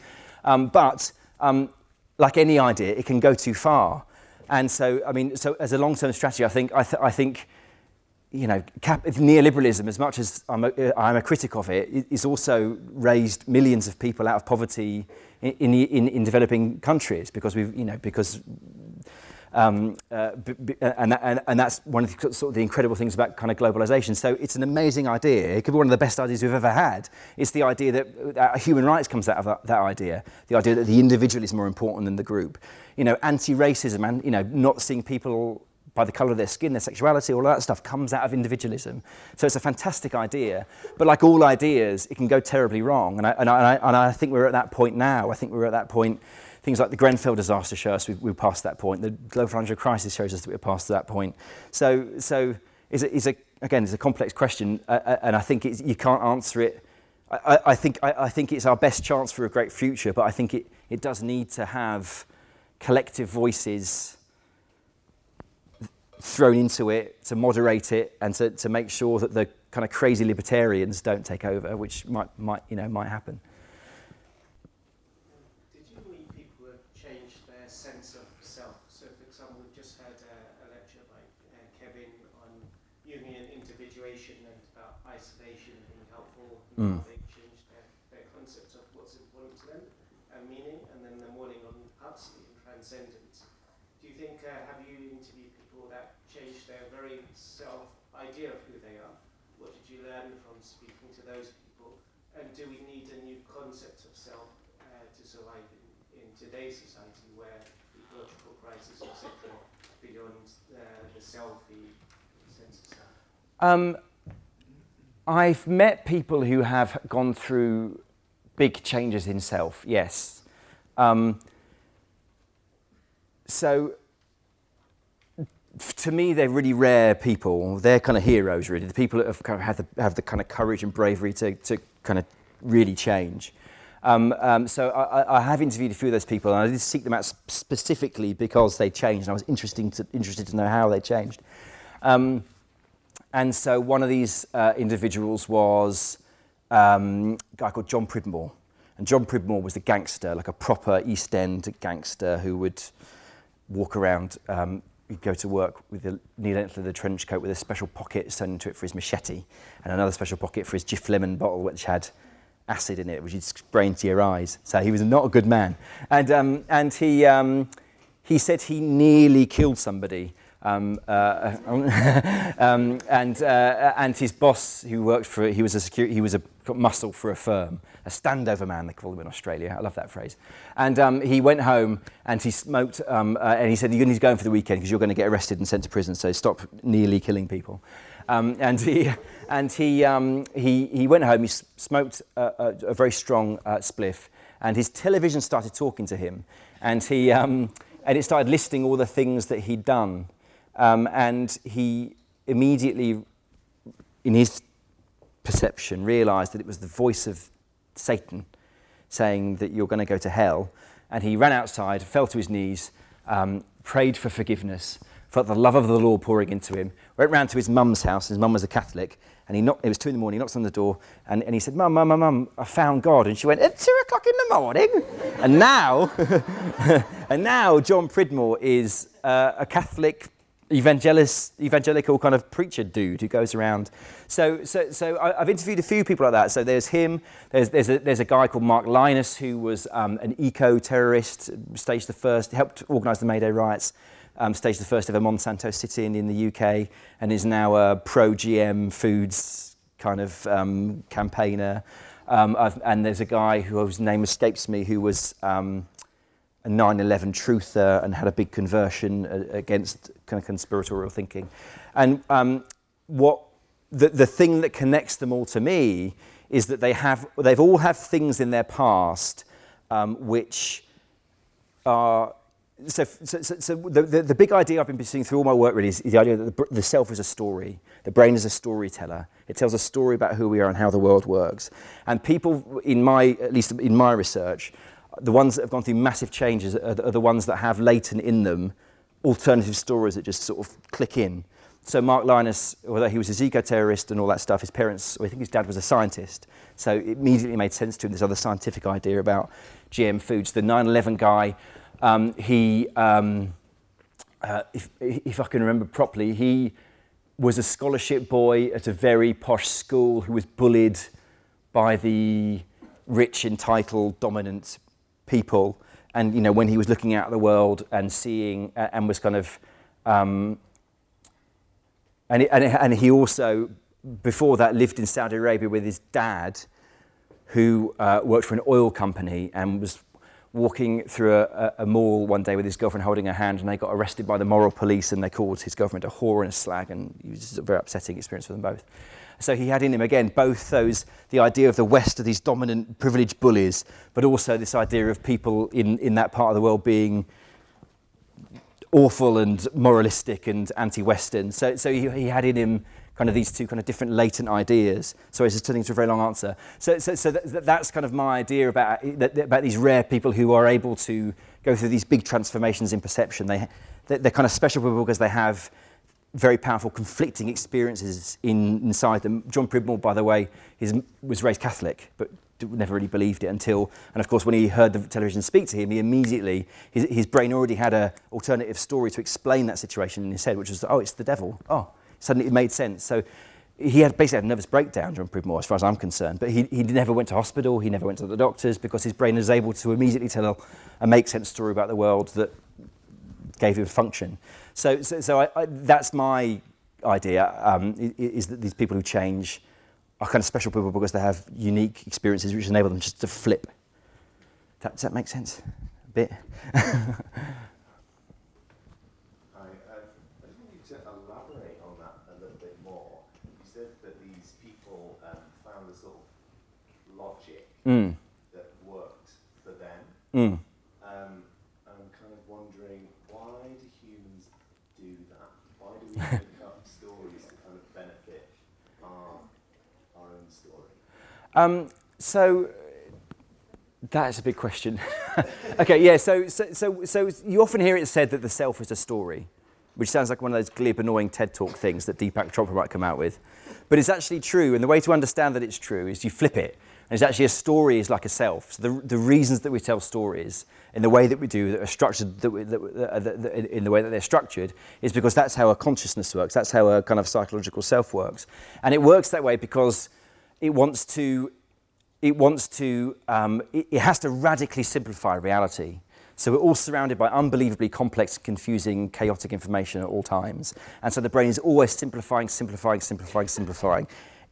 Um, but um, like any idea, it can go too far, and so I mean, so as a long-term strategy, I think I, th- I think you know, cap- neoliberalism, as much as I'm a, I'm a critic of it, i- also raised millions of people out of poverty in, in, in developing countries because we've, you know, because, Um, uh, b- b- and, and, and that's one of the, sort of the incredible things about kind of globalization. So it's an amazing idea. It could be one of the best ideas we've ever had. It's the idea that uh, human rights comes out of that, that idea. The idea that the individual is more important than the group. You know, anti-racism and you know not seeing people by the colour of their skin, their sexuality, all that stuff comes out of individualism. So it's a fantastic idea. But like all ideas, it can go terribly wrong. And I, and I, and I think we're at that point now. I think we're at that point. Things like the Grenfell disaster show us we've, we're past that point. The global financial crisis shows us that we're past that point. So, so it's a, it's a, again, it's a complex question, uh, uh and I think you can't answer it. I, I, think, I, I think it's our best chance for a great future, but I think it, it does need to have collective voices thrown into it to moderate it and to, to make sure that the kind of crazy libertarians don't take over, which might, might, you know, might happen. Did you meet people who have changed their sense of self? So, for example, we've just had a, a lecture by uh, Kevin on Jungian individuation and about isolation being helpful. Mm. They've changed their, their concept of what's important to them and meaning, and then the morning on and transcendence. Do you think, uh, have you interviewed people that changed their very self idea of who they are? What did you learn from speaking to those people? And do we need a new concept of self uh, to survive in, in today's society where the ecological crisis, etc., beyond uh, the selfie sense of self? Um, I've met people who have gone through big changes in self, yes. Um, so to me, they're really rare people. They're kind of heroes, really. The people that have, kind of have, the, have the kind of courage and bravery to, to kind of really change. Um, um, so I, I, have interviewed a few of those people, and I did seek them out specifically because they changed, and I was interesting to, interested to know how they changed. Um, and so one of these uh, individuals was um, a guy called John Pridmore. And John Pridmore was a gangster, like a proper East End gangster who would walk around um, he'd go to work with the knee length of the trench coat with a special pocket sewn into it for his machete and another special pocket for his Jif lemon bottle which had acid in it which he'd spray into your eyes. So he was not a good man. And, um, and he, um, he said he nearly killed somebody um, uh, um, and, uh, and his boss, who worked for, he was a security, he was a muscle for a firm, a standover man, they call him in Australia. I love that phrase. And um, he went home and he smoked, um, uh, and he said, You're going to go for the weekend because you're going to get arrested and sent to prison, so stop nearly killing people. Um, and he, and he, um, he, he went home, he smoked a, a, a very strong uh, spliff, and his television started talking to him. And, he, and it started listing all the things that he'd done. Um, and he immediately, in his perception, realized that it was the voice of Satan saying that you're going to go to hell. And he ran outside, fell to his knees, um, prayed for forgiveness, felt the love of the Lord pouring into him, went round to his mum's house. His mum was a Catholic. And he knocked, it was two in the morning, he knocks on the door, and, and he said, Mum, Mum, Mum, Mum, I found God. And she went, At two o'clock in the morning? and now, and now John Pridmore is uh, a Catholic evangelical kind of preacher dude who goes around. So, so, so I, have interviewed a few people like that. So there's him. There's, there's, a, there's a guy called Mark Lynas who was um, an eco-terrorist, staged the first, helped organise the May Day riots, um, staged the first ever Monsanto sit-in in the UK, and is now a pro-GM foods kind of um, campaigner. Um, and there's a guy whose name escapes me who was um, a 9/11 truther and had a big conversion uh, against kind of conspiratorial thinking. And um, what the, the thing that connects them all to me is that they have they've all have things in their past um, which are so, so, so, the, the, the, big idea I've been pursuing through all my work really is, is the idea that the, the, self is a story. The brain is a storyteller. It tells a story about who we are and how the world works. And people, in my, at least in my research, the ones that have gone through massive changes are the, are the ones that have latent in them alternative stories that just sort of click in. So Mark Lynas, although he was a eco-terrorist and all that stuff, his parents, I think his dad was a scientist, so it immediately made sense to him this other scientific idea about GM foods. The 9/11 guy, um, he, um, uh, if, if I can remember properly, he was a scholarship boy at a very posh school who was bullied by the rich, entitled, dominant people and you know when he was looking out at the world and seeing and was kind of um, and, and, and he also before that lived in Saudi Arabia with his dad who uh, worked for an oil company and was walking through a, a, mall one day with his girlfriend holding her hand and they got arrested by the moral police and they called his girlfriend a whore and a slag and it was a very upsetting experience for them both. So he had in him again both those the idea of the West of these dominant privileged bullies, but also this idea of people in, in that part of the world being awful and moralistic and anti-Western. So, so he, he had in him kind of these two kind of different latent ideas. Sorry, this is turning into a very long answer. So, so, so that, that's kind of my idea about, about these rare people who are able to go through these big transformations in perception. They, they're kind of special people because they have very powerful conflicting experiences in, inside them. John Pridmore, by the way, his, was raised Catholic, but never really believed it until, and of course, when he heard the television speak to him, he immediately, his, his brain already had an alternative story to explain that situation in his head, which was, oh, it's the devil. Oh, suddenly it made sense. So he had basically had a nervous breakdown, John Pridmore, as far as I'm concerned, but he, he never went to hospital, he never went to the doctors because his brain was able to immediately tell a, a make sense story about the world that gave him function. So, so, so I, I, that's my idea, um, i- i- is that these people who change are kind of special people because they have unique experiences which enable them just to flip. That, does that make sense? A bit? Hi, um, I just want you to elaborate on that a little bit more. You said that these people um, found a sort of logic Mm, that worked for them. mm. Um, I'm kind of wondering why do humans do that? Why do we make up stories to kind of benefit our, our own story? Um, so that's a big question. okay, yeah. So, so, so, so you often hear it said that the self is a story, which sounds like one of those glib, annoying TED Talk things that Deepak Chopra might come out with. But it's actually true, and the way to understand that it's true is you flip it. And it's actually a story is like a self. So the, the reasons that we tell stories in the way that we do, that are structured that we, that, that, that, in the way that they're structured, is because that's how a consciousness works. That's how a kind of psychological self works. And it works that way because it wants to it wants to, um, it, it has to radically simplify reality. So we're all surrounded by unbelievably complex, confusing, chaotic information at all times. And so the brain is always simplifying, simplifying, simplifying, simplifying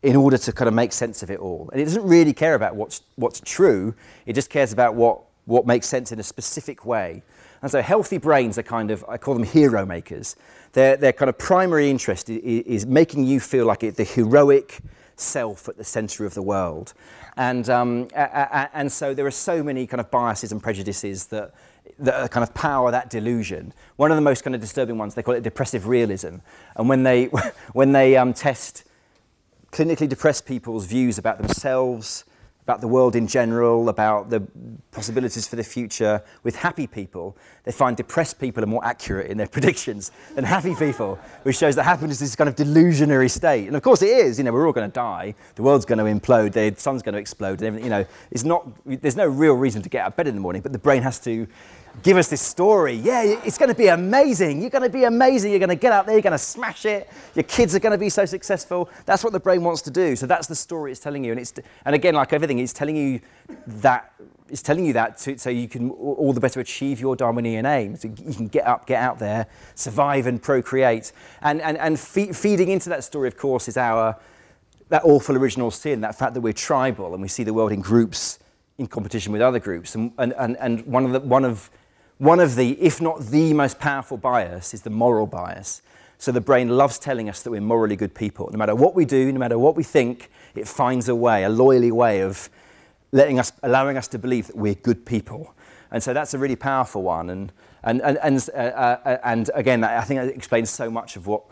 in order to kind of make sense of it all. And it doesn't really care about what's, what's true, it just cares about what, what makes sense in a specific way. And so healthy brains are kind of, I call them hero makers. Their, their kind of primary interest is, is making you feel like it, the heroic, self at the center of the world. And, um, a- a- and so there are so many kind of biases and prejudices that, that kind of power that delusion. One of the most kind of disturbing ones, they call it depressive realism. And when they, when they um, test clinically depressed people's views about themselves, about the world in general, about the possibilities for the future. With happy people, they find depressed people are more accurate in their predictions than happy people, which shows that happiness is this kind of delusionary state. And of course it is, you know, we're all going to die, the world's going to implode, the sun's going to explode, and everything, you know, it's not, there's no real reason to get out of bed in the morning, but the brain has to give us this story. Yeah, it's going to be amazing. You're going to be amazing. You're going to get out there. You're going to smash it. Your kids are going to be so successful. That's what the brain wants to do. So that's the story it's telling you. And it's and again, like everything, it's telling you that it's telling you that to, so you can all the better achieve your Darwinian aim. So you can get up, get out there, survive, and procreate. And and and fe- feeding into that story, of course, is our that awful original sin, that fact that we're tribal and we see the world in groups in competition with other groups. And, and, and one, of the, one, of, one of the, if not the most powerful bias, is the moral bias. So the brain loves telling us that we're morally good people. No matter what we do, no matter what we think, it finds a way, a loyally way of letting us, allowing us to believe that we're good people. And so that's a really powerful one. And, and, and, and, uh, uh, and again, I think that explains so much of what,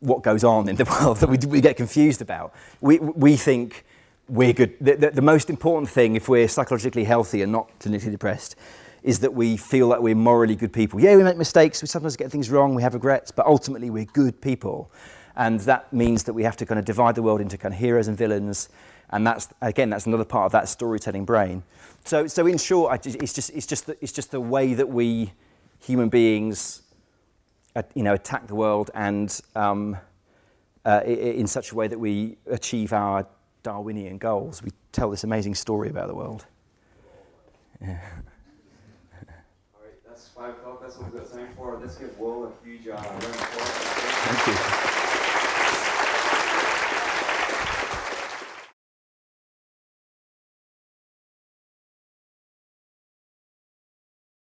what goes on in the world that we, we get confused about. We, we think we're good. The, the, the most important thing, if we're psychologically healthy and not clinically depressed, is that we feel that we're morally good people. Yeah, we make mistakes, we sometimes get things wrong, we have regrets, but ultimately we're good people. And that means that we have to kind of divide the world into kind of heroes and villains. And that's, again, that's another part of that storytelling brain. So, so in short, it's, just, it's, just the, it's just the way that we human beings uh, you know, attack the world and um, uh, in such a way that we achieve our Darwinian goals. We tell this amazing story about the world. Yeah. We've got time for. Let's give Will a huge uh, round of applause. Thank you.